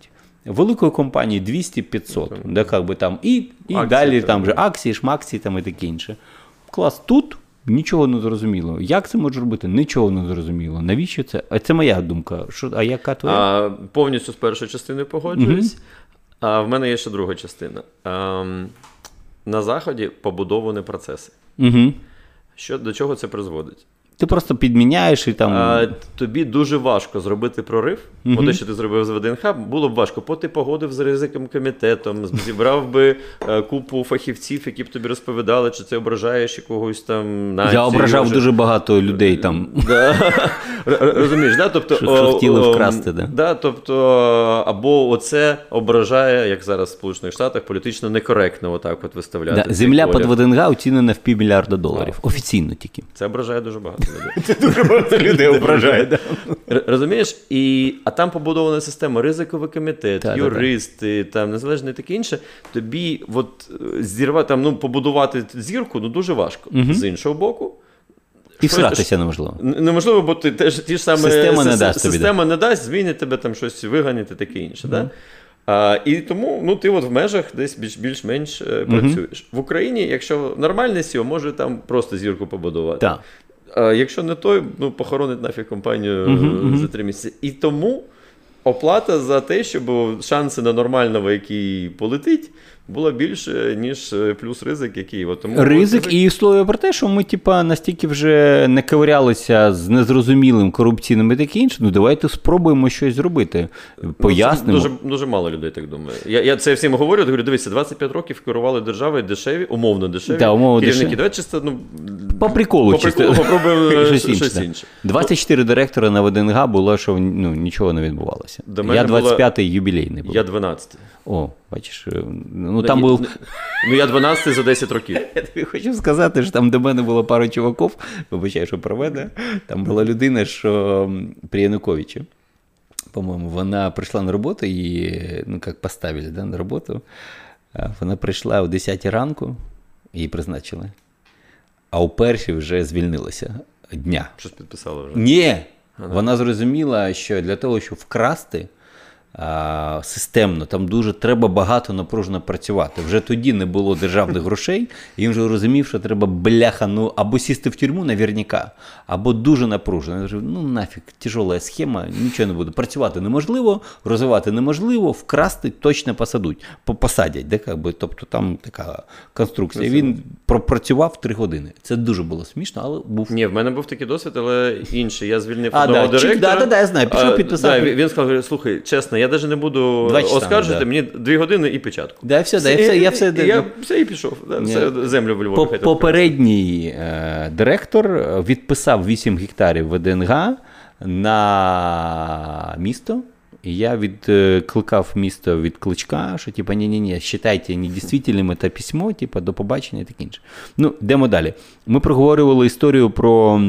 Великої компанії 200-500. Да, как би, там, і, і Акції далі там, там вже акції, шмакції там, і таке інше. Клас, тут нічого не зрозуміло. Як це може робити? Нічого не зрозуміло. Навіщо це? А це моя думка. Що, а яка твоя? А, повністю з першою частиною погоджуюсь. А в мене є ще друга частина. А, на Заході побудовані процеси. Угу. Що, до чого це призводить? Ти просто підміняєш і там. А, тобі дуже важко зробити прорив. Мгм. Бо те, що ти зробив з ВДНХ, було б важко. Бо ти погодив з ризиком комітетом, зібрав би е, купу фахівців, які б тобі розповідали, чи це ображаєш якогось там націю. я ображав може- дуже багато людей там. Да. Розумієш, да? тобто, Що- хотіли вкрасти, да. Да, тобто, або оце ображає, як зараз в Сполучених Штатах, політично некоректно отак от виставляти. Да, земля під ВДНГ оцінена в півмільярда доларів. Офіційно тільки. Це ображає дуже багато. Це дуже багато людей ображає. Розумієш? І, а там побудована система, ризиковий комітет, юристи, там незалежне таке інше. Тобі от зірвати там, ну, побудувати зірку ну, дуже важко. З іншого боку. І всратися неможливо. Неможливо, бо ти теж ті ж саме Система не дасть система не дасть, змінить тебе там щось виганити, таке інше. Да? А, і тому ну, ти от в межах десь більш, більш-менш е, працюєш. В Україні, якщо нормальний SEO, може там просто зірку побудувати. Так. А якщо не той, ну похоронить нафіг компанію е, за три місяці. І тому оплата за те, щоб шанси на нормального, який полетить, була більше, ніж е, плюс ризик, який. От, тому Ризик і слово про те, що ми, типа, настільки вже не ковирялися з незрозумілим корупційним і таке інше. Ну давайте спробуємо щось зробити. Пояснимо. Ну, це дуже, дуже мало людей так думає. Я, я це всім говорю, говорю, дивіться, 25 років керували державою дешеві, умовно дешеві. Да, умовно керівники. дешеві. Давайте чисто, ну, По приколу, по приколу попробуємо [LAUGHS] Щось щось, інше, щось інше. 24 директора на ВДНГ було, що ну, нічого не відбувалося. До мене Я було- 25-й юбілейний був. Я 12. О, бачиш, е, ну там був. Ну, я 12 за 10 років. [LAUGHS] Я тобі хочу сказати, що там до мене було пару чуваків, вибачаю, що про мене. Там була людина, що при Януковичі, по-моєму, вона прийшла на роботу і, ну, як поставили да, на роботу. Вона прийшла о 10 ранку, її призначили. А у першій вже звільнилася дня. Щось підписали вже. Ні. Вона зрозуміла, що для того, щоб вкрасти системно, там дуже треба багато напружено працювати. Вже тоді не було державних грошей, і він вже розумів, що треба бляха, ну або сісти в тюрму наверняка, або дуже напружено. Він каже, ну нафіг, тяжола схема, нічого не буде. Працювати неможливо, розвивати неможливо, вкрасти точно посадуть, посадять. Де, би, тобто там така конструкція. Він пропрацював три години. Це дуже було смішно, але був Ні, в мене був такий досвід, але інший. Я звільнив одного да, директора. да, да, да, я знаю, пішов, А, підписав. Да, він сказав, слухай, чесно, я навіть не буду Два часа, оскаржити, да. мені дві години і печатку. Да, все, да, я все, я все, і, я все і пішов. Да, все, землю в Львові. Попередній е, директор е, відписав 8 гектарів ВДНГ на місто. І я відкликав місто від кличка, що типа ні-ні-ні, считайте недійснительним це письмо, типа до побачення і таке інше. Ну, йдемо далі. Ми проговорювали історію про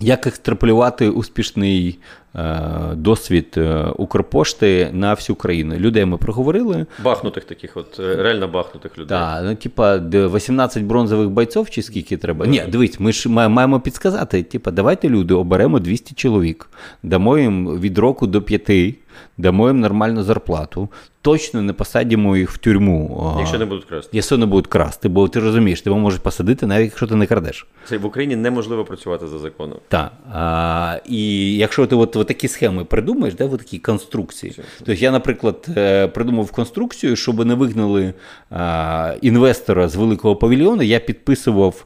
як екстраполювати успішний е, досвід е, Укрпошти на всю країну. Людей ми проговорили. Бахнутих таких, от е, реально бахнутих людей. Так, ну типа де 18 бронзових бойців чи скільки треба? Ні, дивись, ми ж маємо підсказати. Типа, давайте люди оберемо 200 чоловік, дамо їм від року до п'яти, дамо їм нормальну зарплату, точно не посадимо їх в тюрму. Якщо не будуть красти. Якщо не будуть красти, бо ти розумієш, тебе можуть посадити, навіть якщо ти не крадеш. Це в Україні неможливо працювати за законом. Так. А, і якщо ти от, от такі схеми придумаєш, от такі конструкції. Тобто я, наприклад, е, придумав конструкцію, щоб не вигнали а, інвестора з великого павільйону, я підписував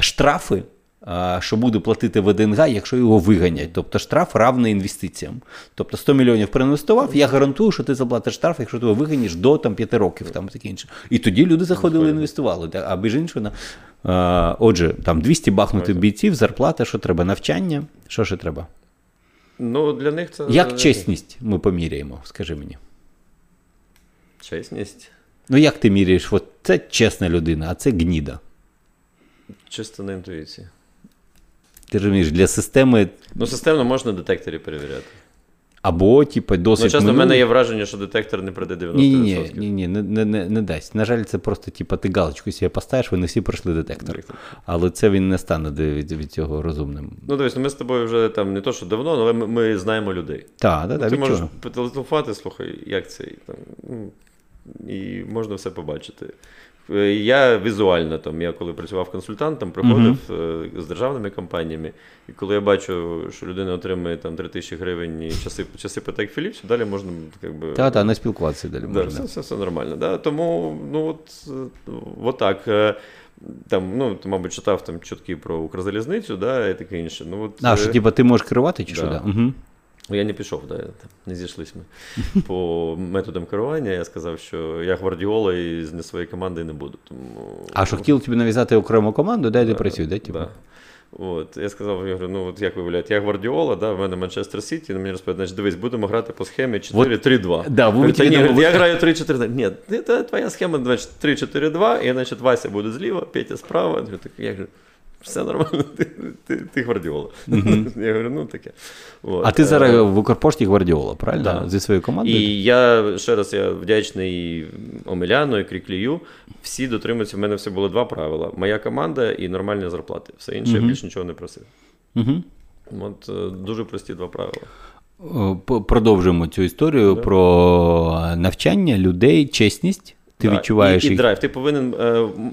штрафи. А, Що буде платити ВДНГ, якщо його виганять. Тобто штраф равний інвестиціям. Тобто 100 мільйонів проінвестував, я гарантую, що ти заплатиш штраф, якщо ти його виганіш до там, 5 років. Там, таке інше. І тоді люди заходили інвестували. А між іншого, на- а, отже, там 200 бахнутих бійців, зарплата, що треба, навчання, що ще треба? Ну, для них це. Як чесність ми поміряємо, скажи мені. Чесність. Ну як ти міряєш? От це чесна людина, а це гніда. Чисто на інтуїції. Ти розумієш, для системи Ну, системно можна детекторі перевіряти. або, типу, досить. Ну, чесно, в мене є враження, що детектор не прийде 90%. Ні, ні, ні, ні, не, не, не, не дасть. На жаль, це просто, типу, ти галочку собі поставиш, вони всі пройшли детектор. Але це він не стане від, від цього розумним. Ну, дивись, ну, ми з тобою вже там не то, що давно, але ми, ми знаємо людей. Так, так, Ну, так, ти можеш потелефонувати, слухай, як це, там, ну, і можна все побачити. Е, Я візуально там, я коли працював консультантом, приходив е, з державними компаніями, і коли я бачу, що людина отримує там 3 тисячі гривень і часи, часи Патек Філіпс, далі можна якби. Так, так, не спілкуватися далі Да, можна. все, все, все нормально. Да? Тому, ну от, от так. е, Там, ну, ти, мабуть, читав там чутки про Укрзалізницю, да, і таке інше. Ну, от, А, що, типу, ти можеш керувати чи да. що? Да? Угу. Ну, Я не пішов, да, не зійшлись ми [LAUGHS] по методам керування. Я сказав, що я гвардіола і з не своєї команди не буду. Тому... А що хотіли тобі нав'язати окрему команду, де ти працюєш, да? Типу? Да. От, я сказав, я говорю, ну от як виявляєте, я гвардіола, да, в мене Манчестер Сіті, на мені розповідають, значить, дивись, будемо грати по схемі 4-3-2. Да, ви Говорю, «Та тобі ні, домовили- я граю 3-4-2. Ні, це- твоя схема, значить, 3-4-2, і значить Вася буде зліва, Петя справа. Я говорю, так, я говорю, все нормально, [LAUGHS] ти, ти, ти гвардіола. [LAUGHS] Я говорю, ну таке. От, А ти е, зараз в Укрпошті Гвардіола, правильно? Да. Зі своєю командою? І я ще раз я вдячний Омеляну і Кріклію. Всі дотримуються. В мене все було два правила: моя команда і нормальні зарплати. Все інше я більше нічого не просив. Угу. От е, дуже прості два правила. Продовжуємо цю історію про навчання людей, чесність. Ти Да, відчуваєш і, і їх. драйв. Ти повинен е,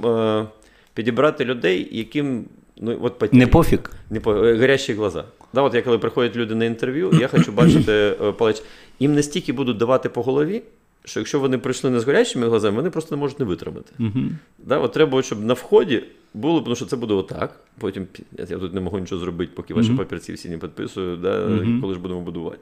е, підібрати людей, яким ну от по- Не пофіг. Не по Гарячі глаза. Да, от я коли приходять люди на інтерв'ю, я хочу бачити палеч, [CLEARS THROAT] палець. Їм настільки будуть давати по голові, що якщо вони прийшли не з горячими глазами, вони просто не можуть не витримати. Да, от треба, щоб на вході було, тому що це буде отак. Потім я тут не можу нічого зробити, поки ваші папірці всі не підписую, да, коли ж будемо будувати.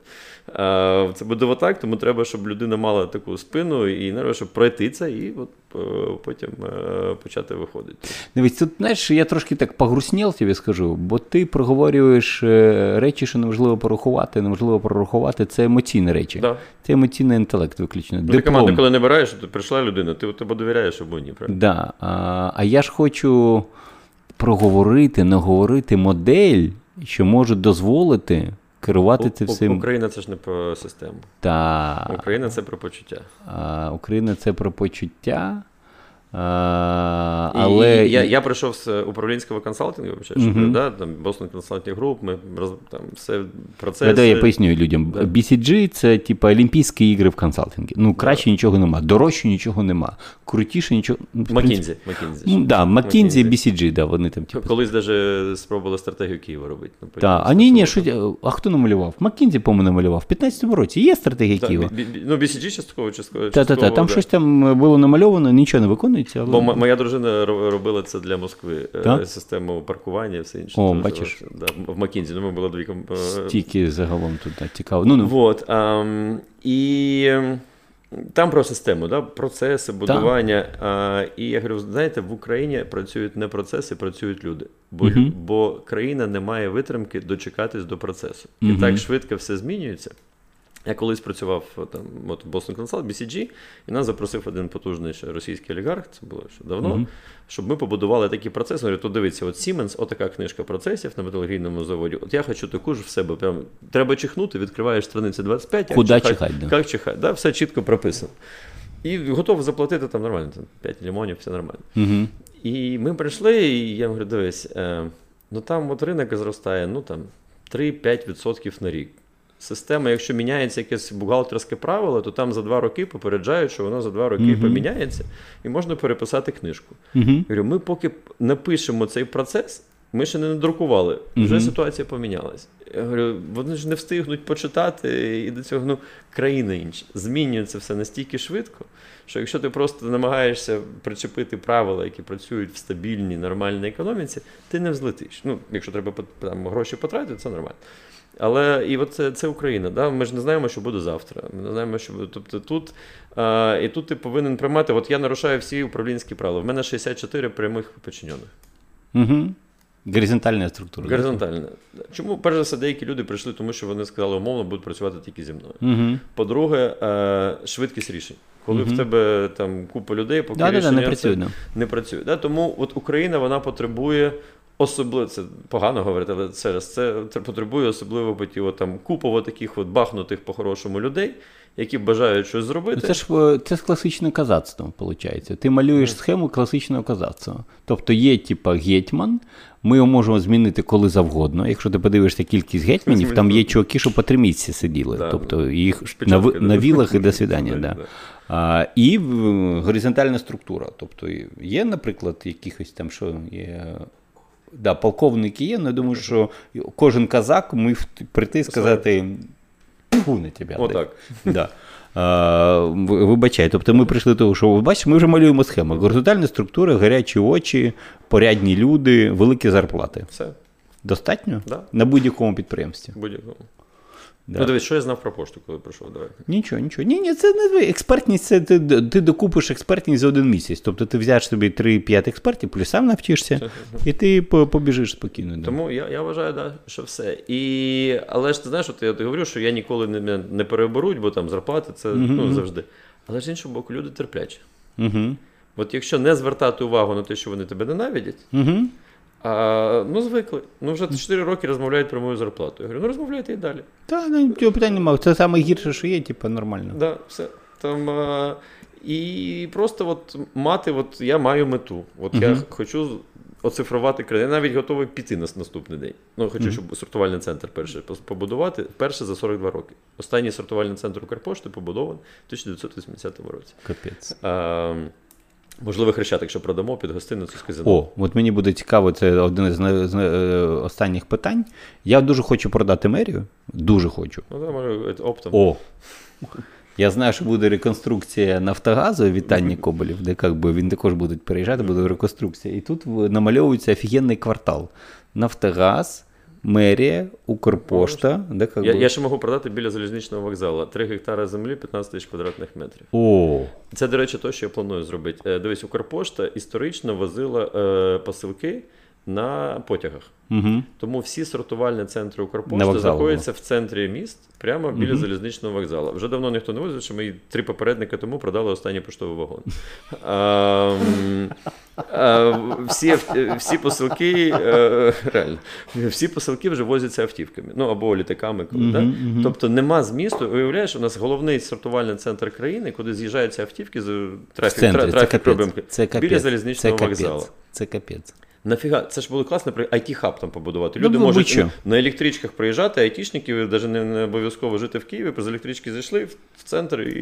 А, це буде отак, тому треба, щоб людина мала таку спину і нерви, щоб пройти це і от, е, потім е, почати виходити. Дивись, тут, знаєш, я трошки так погруснів тобі скажу, бо ти проговорюєш е, речі, що неможливо порахувати, неможливо прорахувати. Це емоційні речі. Да. Це емоційний інтелект виключно. Ну, ти команду, коли не береш, то прийшла людина, ти тебе довіряєш або ні, правильно? Да. А, а я ж хочу проговорити, наговорити модель, що може дозволити керувати це всім. Україна це ж не про систему. Та, Україна це про почуття. а, Україна це про почуття. А, але і я, я прийшов з управлінського консалтингу, що да, там Boston Consulting Group, ми там все процеси. Давай я поясню людям. Да. BCG це типу Олімпійські ігри в консалтингі. Ну, краще нічого нема, дорожче нічого нема, крутіше нічого. ну, Макінзі. Макінзі. Ну, да, McKinsey. BCG, да, вони там, типу. Колись навіть спробували стратегію Києва робити. Ну, потім а ні, ні, що, а хто намалював? McKinsey, по-моєму, намалював. В 15-му році є стратегія Києва. ну, BCG частково, частково. Та-та-та, там да. щось там було намальовано, нічого не виконується. Розумниці, але. Бо моя дружина робила це для Москви. е, Так? Систему паркування і все інше. О, бачиш. Да, в Макінзі. Ну, ми були дві е, Стільки загалом тут так, цікаво. Ну, ну. Вот, ам, і там про систему, да, процеси, будування. А, і я говорю, знаєте, в Україні працюють не процеси, працюють люди. Бо, Мгм. бо країна не має витримки дочекатись до процесу. І так швидко все змінюється. Я колись працював там, от в Boston Consult, BCG, і нас запросив один потужний російський олігарх, це було ще давно, Мгм. щоб ми побудували такі процеси. Говорю, то дивіться, от Siemens, отака книжка процесів на металургійному заводі. От я хочу таку ж в себе. Прям, треба чихнути, відкриваєш страницю 25, як Куда чихать, чихать, да. як чихать. Да, все чітко прописано. І готовий заплатити там нормально, там 5 лимонів, все нормально. Угу. І ми прийшли, і я говорю, дивись, е, ну там от ринок зростає, ну там 3-5% на рік. Система, якщо міняється якесь бухгалтерське правило, то там за два роки попереджають, що воно за два роки Мгм. поміняється, і можна переписати книжку. Я говорю, ми поки напишемо цей процес, ми ще не надрукували, вже Мгм. ситуація помінялась. Я говорю, вони ж не встигнуть почитати, і до цього ну, країна інша. Змінюється все настільки швидко, що якщо ти просто намагаєшся причепити правила, які працюють в стабільній, нормальній економіці, ти не взлетиш. Ну, якщо треба там, гроші потратити, це нормально. Але і от це, це Україна. Да? Ми ж не знаємо, що буде завтра. Ми не знаємо, що буде. Тобто тут, а, і тут ти повинен приймати. От я нарушаю всі управлінські правила. В мене 64 прямих підчинених. Угу. Горизонтальна структура. Горизонтальне. Чому перш за все деякі люди прийшли, тому що вони сказали, умовно будуть працювати тільки зі мною. Угу. По-друге, е, швидкість рішень. Коли Мгм. в тебе там купа людей, поки Да, да, да, не працює. не працює. Да? Тому от Україна вона потребує особливо, це погано говорити, але це, це, це потребує особливо потім, там купово таких от бахнутих по-хорошому людей, які бажають щось зробити. Ну, Це ж е, це ж класичне казацтво, виходить. Ти малюєш схему класичного казацтва. Тобто є, типа, гетьман, ми його можемо змінити коли завгодно. Якщо ти подивишся кількість гетьманів, там є чуваки, що по три місяці сиділи. Да. Тобто їх на, да. на вілах і до свідання. Да. А, і горизонтальна структура. Тобто є, наприклад, якихось там, що є. Да, полковники є, але я думаю, що кожен казак міг прийти і сказати пфу на тебе. Отак. Да. Вибачай, тобто ми прийшли до того, що ви бачите, ми вже малюємо схему. Горизонтальна структура, гарячі очі, порядні люди, великі зарплати. Все, Достатньо? Да. На будь-якому підприємстві. будь-якому. Да. Ну, дивись, що я знав про пошту, коли прийшов. Давай. Нічого, нічого. Ні, ні, це не експертність, це ти, ти докупиш експертність за один місяць. Тобто ти взяєш собі 3-5 експертів, плюс сам навчишся, і ти побіжиш спокійно. да. Тому я, я вважаю, да, що все. І, але ж ти знаєш, от я говорю, що я ніколи не, не- переберуть, бо там зарплати це Мгм, ну, завжди. Але з іншого боку, люди терплячі. Угу. От якщо не звертати увагу на те, що вони тебе ненавидять, Угу. А, ну звикли. Ну вже 4 роки розмовляють про мою зарплату. Я говорю, ну розмовляйте і далі. Та ну, цього питань немає. Це саме гірше, що є, типу, нормально. Да, все. Там, а, і просто от мати, от я маю мету. От я хочу оцифрувати країну. Я навіть готовий піти на наступний день. Ну, хочу, Мгм. щоб сортувальний центр перший побудувати. Перше за 42 роки. Останній сортувальний центр Укрпошти побудований в 1980 році. Капець. А, можливо, хрещатик, що продамо під гостиницю з казино. О, от мені буде цікаво, це один з е, останніх питань. Я дуже хочу продати мерію. Дуже хочу. Ну, да, може, оптом. О. Я знаю, що буде реконструкція Нафтогазу Вітальні Коболів, де як би, він також буде переїжджати, буде реконструкція. І тут намальовується офігенний квартал. Нафтогаз, мерія, Укрпошта. Де, как Я, би... я ще можу продати біля залізничного вокзалу. 3 гектари землі, 15 тисяч квадратних метрів. О, Це, до речі, те, що я планую зробити. Е, Дивись, Укрпошта історично возила е, посилки на потягах. угу. Тому всі сортувальні центри Укрпошти знаходяться в центрі міст, прямо біля Мгм. залізничного вокзалу. Вже давно ніхто не возить, що ми три попередника тому продали останній поштовий вагон. А, [LAUGHS] а, всі, всі посилки е, реально, всі посилки вже возяться автівками, ну або літаками. Коли, Мгм, да? Тобто нема змісту. Уявляєш, у нас головний сортувальний центр країни, куди з'їжджаються автівки з трафік, центрі. тра- Це трафік капець. проблемки. Це капець. біля Це залізничного вокзалу. Це капець. Нафіга, це ж було класно при IT-хаб там побудувати. Ну, Люди ну, можуть будь-що. на електричках приїжджати, айтішники навіть не, не обов'язково жити в Києві, з електрички зайшли в центр і,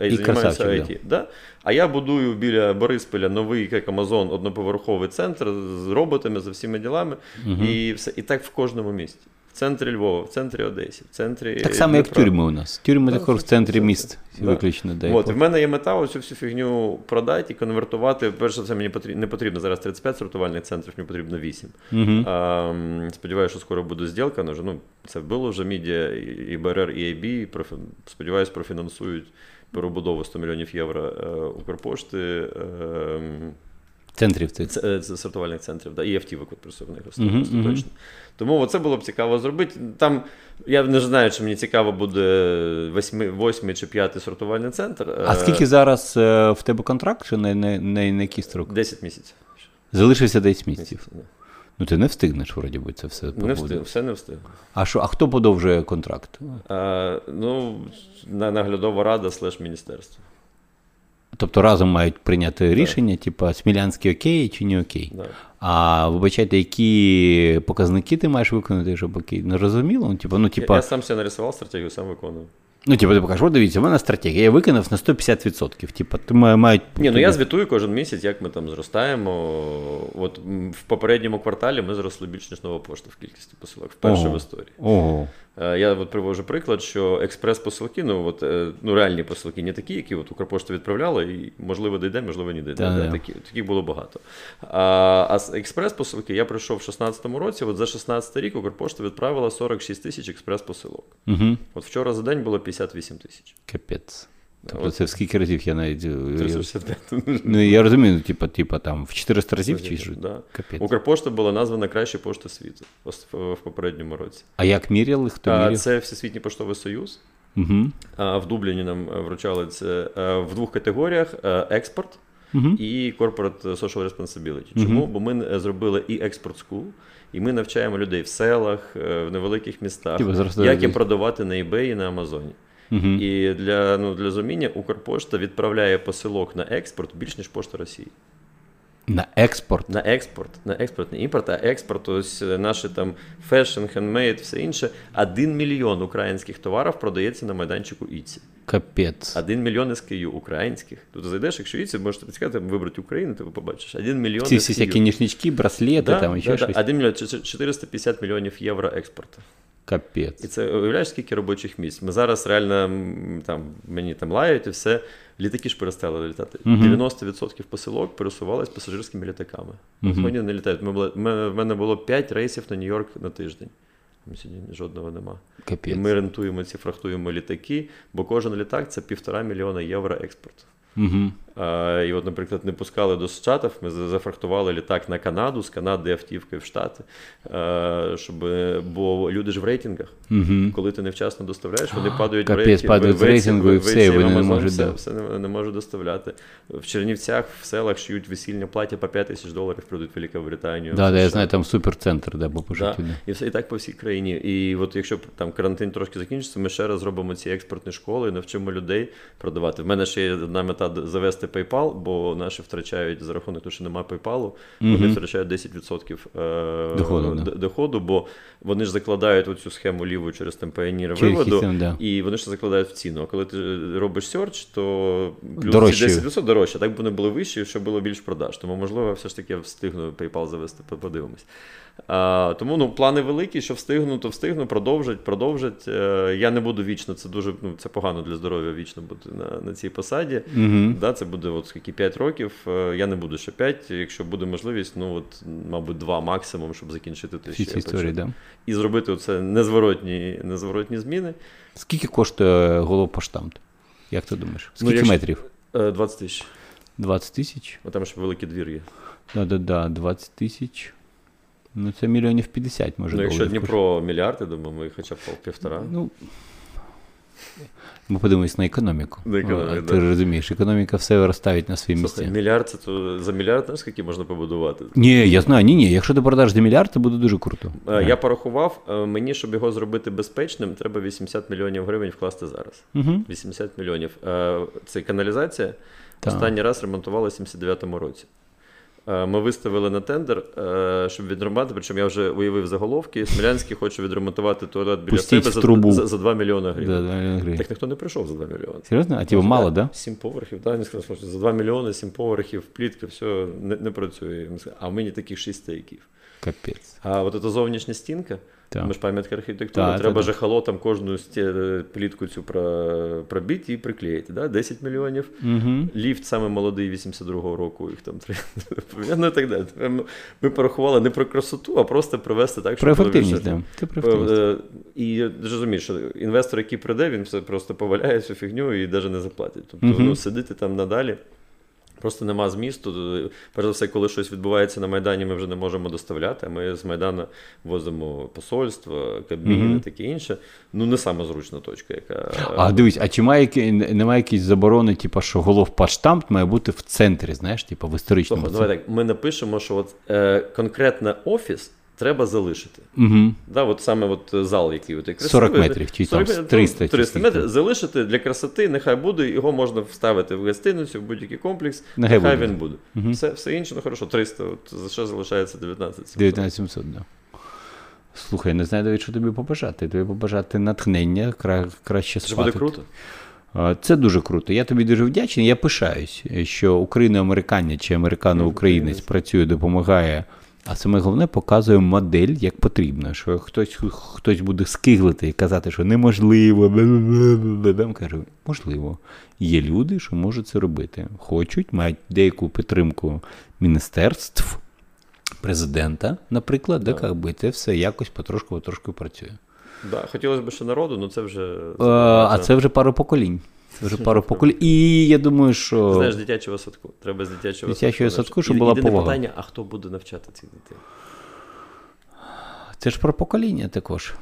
е, і, І займаються IT. Да. А я будую біля Борисполя новий, як Амазон, одноповерховий центр з роботами, за всіма ділами. Угу. І все. І так в кожному місті. В центрі Львова, в центрі Одесі, в центрі. Так само, як тюрми у нас. Тюрми також в центрі міст да. виключно. Да, От, в мене є мета оцю всю фігню продати і конвертувати. Перше, це мені потрібно, не потрібно зараз 35 сортувальних центрів, мені потрібно 8. Мгм. А, сподіваюся, що скоро буде зділка. Ну, ну, це було вже медіа, і БРР, і AB. Профі... Сподіваюсь, профінансують перебудову 100 мільйонів євро е, Укрпошти. Е, Центрів цих. це, е, це сортувальних центрів, да, і автівок от присувних Мгм, особисто мгм. точно. Тому це було б цікаво зробити. Там я не знаю, чи мені цікаво буде восьми, восьмий чи п'ятий сортувальний центр. А Е, скільки зараз е, в тебе контракт, чи на, на, на, на який строк? 10 місяців. Залишився 10 місяців. Місяців. Ну ти не встигнеш, вроді би, це все Не встиг, все не встиг. А що, а хто подовжує контракт? А, ну, наглядова рада слеш міністерство. Тобто разом мають прийняти рішення, типа Смілянський окей чи не окей. Да. А вибачайте, які показники ти маєш виконати, щоб окей? Не розуміло? Ну, типа, ну, Я, я сам себе нарисував стратегію, сам виконую. ну, типа, ти покажеш, от дивіться, в мене стратегія, я виконав на 150%. Типа, ти мають. Ні, ну я звітую кожен місяць, як ми там зростаємо. От в попередньому кварталі ми зросли більш ніж нова пошта в кількості посилок. Вперше Ого. в історії. Ого. Е, Я от привожу приклад, що експрес-посилки, ну от е, ну реальні посилки, не такі, які от Укрпошта відправляла, і можливо дійде, можливо, не дійде. Да, такі, таких було багато. А, а експрес-посилки я прийшов в 16-му році. От за 16 рік Укрпошта відправила 46 тисяч експрес-посилок. Угу. От вчора за день було 58 тисяч. Капець. Тобто це в скільки разів я навіть. е, 365. Ну, я розумію, типа, типа там в 400 разів чи що? Да. Капець. Укрпошта була названа кращою поштою світу в, попередньому році. А як міряли? Хто А, міряв? Це Всесвітній поштовий союз. Угу. А, В Дубліні нам е, вручали це е, в двох категоріях: е, експорт Угу. і corporate social responsibility. Чому? Бо ми е, зробили і Export School, і ми навчаємо людей в селах, е, в невеликих містах, Типу, як їм продавати на eBay і на Амазоні. Угу. І для, ну, для розуміння Укрпошта відправляє посилок на експорт більш ніж пошта Росії. На експорт. На експорт, на експорт, не імпорт, а експорт. Ось е, наші там fashion, handmade, все інше. Один мільйон українських товарів продається на майданчику Etsy. Капець. Один мільйон SKU українських. Тут зайдеш, якщо Іці, можете підсказати, вибрати Україну, ти побачиш. Один мільйон Ці всі всякі ніжнички, браслети, Да, там ще да, да. щось. Один мільйон, ч- ч- 450 мільйонів євро експорту. Капець. І це уявляєш, скільки робочих місць. Ми зараз реально там мені там лають і все. Літаки ж перестали літати. Мгм. 90% посилок пересувались пасажирськими літаками. От Сьогодні не літають. Ми були, ми, в мене було 5 рейсів на Нью-Йорк на тиждень. Сьогодні жодного нема. І ми рентуємо ці фрахтуємо літаки, бо кожен літак це півтора мільйона євро експорту. Угу. А, і от, наприклад, не пускали до Штатів, ми зафрахтували літак на Канаду, з Канади автівкою в Штати, щоб, бо люди ж в рейтингах. Угу. Коли ти невчасно доставляєш, вони падають Капець, в рейтинг, падають в- в- рейтингу, і все, вони не можуть, все, все не, не можуть доставляти. В Чернівцях, в селах шиють весільне плаття по 5 тисяч доларів, прийдуть в Великобританію. Да, да, я знаю, там суперцентр, да, бо по Да. життю. Да. І все і так по всій країні. І от якщо там карантин трошки закінчиться, ми ще раз зробимо ці експортні школи і навчимо людей продавати. В мене ще є одна мета д- завести PayPal, бо наші втрачають за рахунок того, що немає PayPal, вони Мгм. втрачають 10% е, Доходу, да. доходу, бо вони ж закладають оцю схему ліву через там Через виводу. да. І вони ж закладають в ціну. А коли ти робиш серч, то плюс Дорожче. 10% дорожче. Так б вони були вищі, щоб було більш продаж. Тому, можливо, все ж таки я встигну PayPal завести, подивимось. А, тому ну, плани великі, що встигну, то встигну, продовжать, продовжать. Е, я не буду вічно, це дуже ну, це погано для здоров'я вічно бути на, на цій посаді. Угу. Да, це буде от скільки 5 років. Е, Я не буду ще 5, якщо буде можливість, ну от, мабуть, 2 максимум, щоб закінчити те, що я історії, да. І зробити оце незворотні, незворотні зміни. Скільки коштує головпоштамт? Як ти думаєш? Ну, Скільки якщо- метрів? Е, 20 тисяч. 20 тисяч? О, там ще великий двір є. Да-да-да, 20 тисяч. Ну, це мільйонів 50, може, ну, якщо Дніпро мільярд, я думаю, ми хоча б півтора. Ну, ми подивимось на економіку. На економіку, А, да. Ти розумієш, економіка все розставить на свої місця. мільярд це то за мільярд, знаєш, скільки можна побудувати? Ні, я знаю, ні, ні. Якщо ти продаш за мільярд, це буде дуже круто. Е, Я порахував, е, мені, щоб його зробити безпечним, треба 80 мільйонів гривень вкласти зараз. Угу. 80 мільйонів. Е, Це каналізація. Так. Останній раз ремонтували в 79-му році. Е, Ми виставили на тендер, е, щоб відремонтувати, причому я вже уявив заголовки. Смілянський хоче відремонтувати туалет біля Пустіть себе за, трубу. за, за 2 мільйони гривень. да, мільйон гривень. Так ніхто не прийшов за 2 мільйони. Серйозно? А ті мало, да? Сім поверхів, да, сказав, що за 2 мільйони, 7 поверхів, плітки, все не, не працює. А в мені таких 6 стояків. Капець. А от ця зовнішня стінка, Ми ж пам'ятка архітектури, та, треба та, жахалотам кожну плітку цю пробити і приклеїти. Да? 10 мільйонів. Угу. Ліфт саме молодий 82-го року, їх там три. [LAUGHS] ну так далі. Ми порахували не про красоту, а просто привести так, щоб. Про ефективність, да. Ти про ефективність. І розумієш, що інвестор, який прийде, він все просто поваляє цю фігню і навіть не заплатить. Тобто, угу. ну, сидити там надалі. Просто нема змісту. Перш за все, коли щось відбувається на Майдані, ми вже не можемо доставляти. Ми з Майдану возимо посольство, кабіни, mm-hmm. таке інше. Ну, не сама зручна точка, яка. А дивись, а чи має немає якісь заборони, типу, що головпаштамт має бути в центрі, знаєш, типу в історичному Слухай, давай так. Ми напишемо, що от е, конкретно офіс треба залишити. Угу. Да, от Саме от зал, який от, красивий. 40 метрів, чи 40, там 300. 300 метрів залишити для красоти, нехай буде, його можна вставити в гостиницю, в будь-який комплекс, нехай, нехай буде. він буде. Угу. Все все інше, ну хорошо, 300, от, за що залишається 19 700. 19 700, так. Да. Слухай, не знаю, навіть, що тобі побажати. Тобі побажати натхнення, кра... краще спати. Це буде круто. Це дуже круто. Я тобі дуже вдячний. Я пишаюсь, що україно-американець чи американо-українець працює, допомагає. А саме головне показує модель як потрібно. Що хтось хтось буде скиглити і казати, що неможливо. Кажу, можливо. Є люди, що можуть це робити. Хочуть, мають деяку підтримку міністерств, президента, наприклад, да. де би це все якось потрошку-потрошку працює. Да, Хотілося б ще народу, але це вже. А, а це вже пару поколінь. Це вже пару поколінь. І я думаю, що. Знаєш, дитячого садку. Треба з дитячого, дитячого садку. садку, щоб була повага. питання, а хто буде навчати цих дітей? Це ж про покоління також.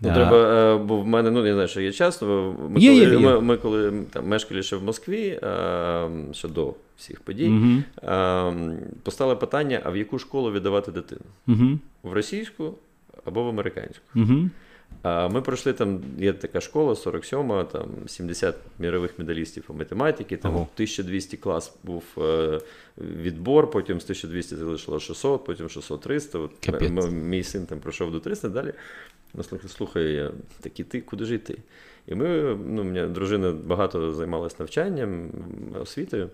Ну, да. Треба, бо в мене, ну я знаю, що є часто. Ми є, коли, є, є. Ми, ми коли там мешкали ще в Москві, ще до всіх подій, угу. постало питання: а в яку школу віддавати дитину? Угу. В російську або в американську? Угу. Ми пройшли там, є така школа, 47-ма, там 70 мірових медалістів по математиці, там ага. 1200 клас був е, відбор, потім з 1200 залишило 600, потім 600-300. От мій син там пройшов до 300 далі. Слухай, я такий ти, куди ж йти? І ми, ну, у мене дружина багато займалася навчанням, освітою.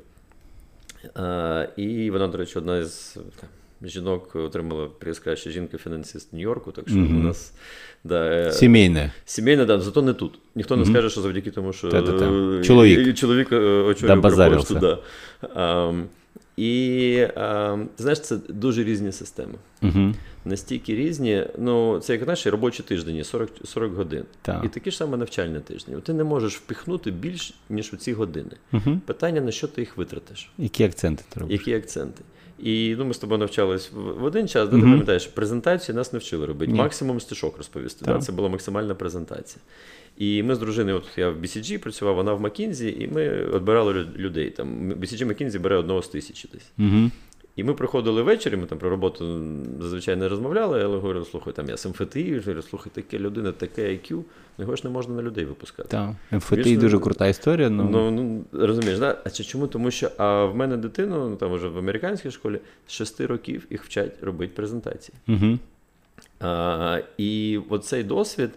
А, І вона, до речі, одна з там, жінок отримала приз краща жінка-фінансист Нью-Йорку, так що mm-hmm. у нас да, сімейне. Сімейне, да, зато не тут. Ніхто не mm-hmm. скаже, що завдяки тому, що чоловік чоловік очолює пошту. Да. А, і а, ти знаєш, це дуже різні системи. Угу. Настільки різні, ну це як знаєш, робочі тиждені, 40 40 годин. Так. І такі ж саме навчальні тижні. Ти не можеш впихнути більш, ніж у ці години. Угу. Питання, на що ти їх витратиш? Які акценти ти робиш? Які акценти? І ну, ми з тобою навчались в один час, де mm-hmm. ти пам'ятаєш, презентацію нас не вчили робити. Ні. Максимум стишок розповісти. Да? Це була максимальна презентація. І ми з дружиною, от я в BCG працював, вона в Макінзі, і ми відбирали людей. Там BCG Макінзі бере одного з тисячі десь. Mm-hmm. І ми приходили ввечері, ми там про роботу зазвичай не розмовляли, але говорили, слухай, там я з МФТІ, говорю, слухай, таке людина, таке IQ, його ж не можна на людей випускати. Так, МФТІ дуже крута історія. Ну, ну, ну розумієш, да? а чи чому? Тому що а в мене дитину, ну там вже в американській школі, з шести років їх вчать робити презентації. Угу. А, І оцей досвід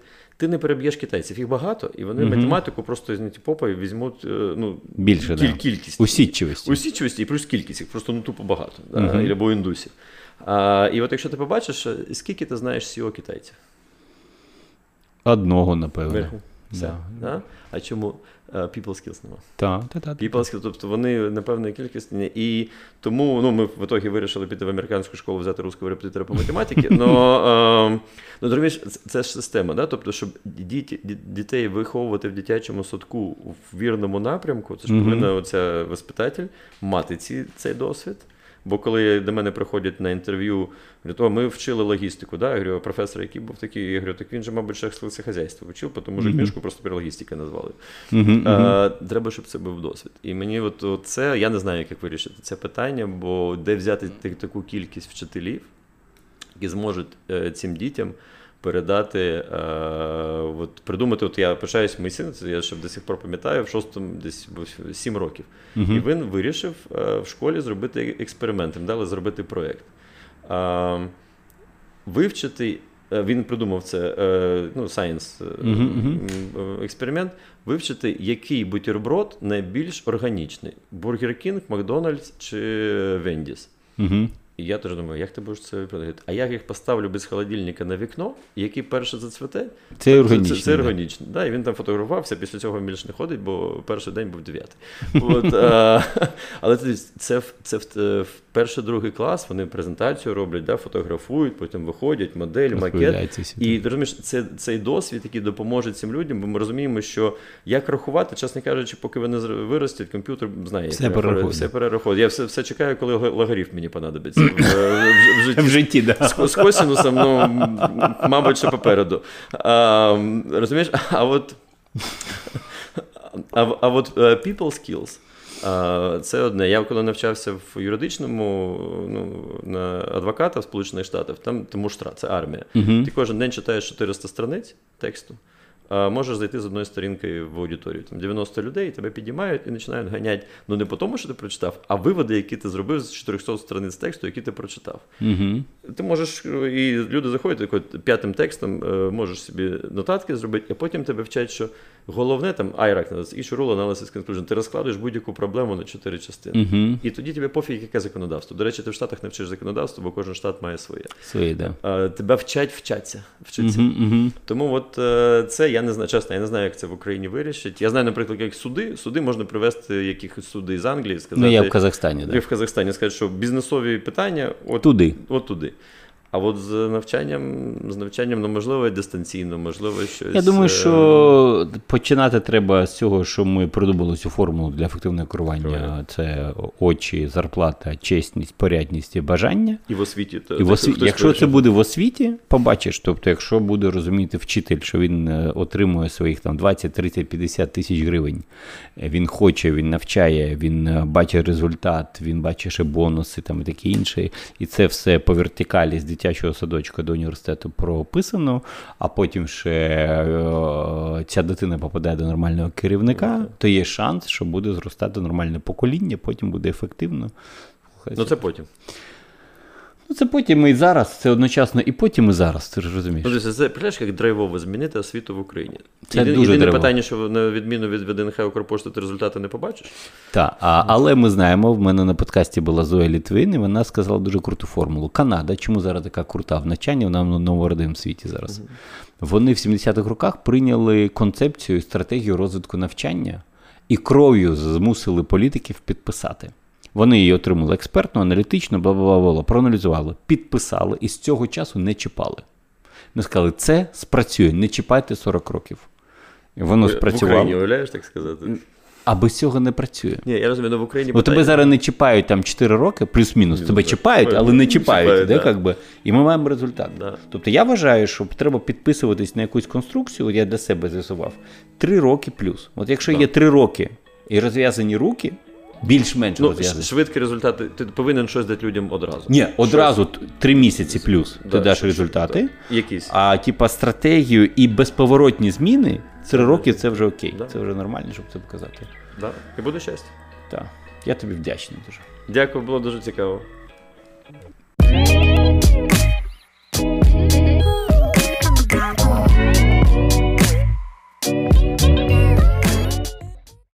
ти не переб'єш китайців. Їх багато, і вони угу. математику просто з попа візьмуть ну, більше кіль, да. кількість. Усідчивості. Усідчивості і плюс кількість, їх просто ну тупо багато, угу. да, або індусів. А, І от якщо ти побачиш, скільки ти знаєш SEO китайців? Одного, напевно. Верху. Да. Да? А чому people skills нема? Так, так, так. People skills, тобто вони напевної кількості. І тому ну, ми в ітогі вирішили піти в американську школу, взяти русского репетитора по математиці. [LAUGHS] Но, ну, розумієш, це ж система, да? тобто, щоб діти, дітей виховувати в дитячому садку в вірному напрямку, це ж повинна оця воспитатель мати ці, цей досвід. Бо коли до мене приходять на інтерв'ю, говорять, о, ми вчили логістику. Да? Я говорю, професор, який був такий, я говорю, так він же, мабуть, ще хазяйство вчив, тому що книжку просто про логістика назвали. А, Треба, щоб це був досвід. І мені от, от це, я не знаю, як вирішити це питання, бо де взяти таку кількість вчителів, які зможуть е, цим дітям передати, е, от придумати, от я пишаюсь, мій син, це я ще до сих пор пам'ятаю, в шостому десь 7 років. Uh-huh. І він вирішив е, в школі зробити експеримент, їм дали зробити проєкт. Е, вивчити, е, він придумав це е, ну, science uh-huh. експеримент, вивчити, який бутерброд найбільш органічний: Бургер Кінг, Макдональдс чи Вендіс. Uh-huh. І я теж думаю, як ти будеш це виправдати? А як їх поставлю без холодильника на вікно, який перше зацвете? Це органічно. Це, це органічно. Да. і він там фотографувався, після цього більше не ходить, бо перший день був дев'ятий. [LAUGHS] [LAUGHS] Але це, це, це в, в перший другий клас вони презентацію роблять, да, фотографують, потім виходять, модель, макет. І ти розумієш, це цей досвід, який допоможе цим людям, бо ми розуміємо, що як рахувати, чесно кажучи, поки вони виростять, комп'ютер знає, все перерахує. Все перерахує. Я все все чекаю, коли логарифм мені понадобиться [LAUGHS] в, в, в житті. В житті, да. З, з косінусом, ну, мабуть, ще попереду. А, Розумієш, а от. А, а от uh, people skills. Це одне. Я коли навчався в юридичному ну, на адвоката в Сполучених Штатах, там тому штра, це армія. Uh-huh. Ти кожен день читаєш 400 страниць тексту. Можеш зайти з одної сторінки в аудиторію. Там 90 людей тебе підіймають і починають ганяти. Ну не по тому, що ти прочитав, а виводи, які ти зробив з 400 страниць тексту, які ти прочитав. Угу. Ти можеш, і люди заходять такою п'ятим текстом, е, можеш собі нотатки зробити, а потім тебе вчать, що головне там IRAC, issue rule analysis conclusion, ти розкладуєш будь-яку проблему на чотири частини. Угу. І тоді тебе пофіг, яке законодавство. До речі, ти в Штатах не вчиш законодавство, бо кожен штат має своє. Своє, да. Тебе вчать вчаться. вчаться. Угу, угу. Тому от е, це я не знаю, чесно, я не знаю, як це в Україні вирішить. Я знаю, наприклад, як суди. Суди можна привести якихось суди з Англії, сказати. Ну, я в Казахстані, да. в Казахстані сказати, що бізнесові питання от туди. От туди. А от з навчанням, з навчанням, ну, можливо, дистанційно, можливо, щось. Я думаю, що починати треба з цього, що ми придумали цю формулу для ефективного керування. Це очі, зарплата, чесність, порядність і бажання. І в освіті. І в освіті. Якщо це буде в освіті, побачиш. Тобто, якщо буде розуміти вчитель, що він отримує своїх там 20, 30, 50 тисяч гривень, він хоче, він навчає, він бачить результат, він бачить ще бонуси там і таке інше. І це все по вертикалі з дитячого садочка до університету прописано, а потім ще е, ця дитина попадає до нормального керівника, то є шанс, що буде зростати нормальне покоління, потім буде ефективно. Ну це потім. Ну, це потім і зараз, це одночасно і потім, і зараз, ти ж розумієш. Ну, це представляєш, як драйвово змінити освіту в Україні. Це Єдине, дуже єдине питання, що на відміну від ВДНХ Укрпошти, ти результати не побачиш. Так, але ми знаємо, в мене на подкасті була Зоя Літвин, і вона сказала дуже круту формулу. Канада, чому зараз така крута в навчанні, вона в новородивому світі зараз. Uh-huh. Вони в 70-х роках прийняли концепцію, стратегію розвитку навчання і кров'ю змусили політиків підписати. Вони її отримали експертно, аналітично, бла бла бла проаналізували, підписали і з цього часу не чіпали. Ми сказали, це спрацює, не чіпайте 40 років. Воно спрацювало. В Україні, уявляєш, так сказати? А без цього не працює. Ні, я розумію, в Україні Бо тебе зараз не чіпають там 4 роки, плюс-мінус. Тебе так. чіпають, але не чіпають. чіпають де, да. как би, І ми маємо результат. Да. Тобто я вважаю, що треба підписуватись на якусь конструкцію, я для себе з'ясував, 3 роки плюс. От якщо да. є 3 роки і розв'язані руки. Більш-менш ну, розв'язані. швидкі результати. Ти повинен щось дати людям одразу. Ні, одразу три місяці плюс да, ти даш результати. Що, якісь. А типа стратегію і безповоротні зміни три роки це вже окей. Да. Це вже нормально, щоб це показати. Да. І буде щастя. Так. Я тобі вдячний дуже. Дякую, було дуже цікаво.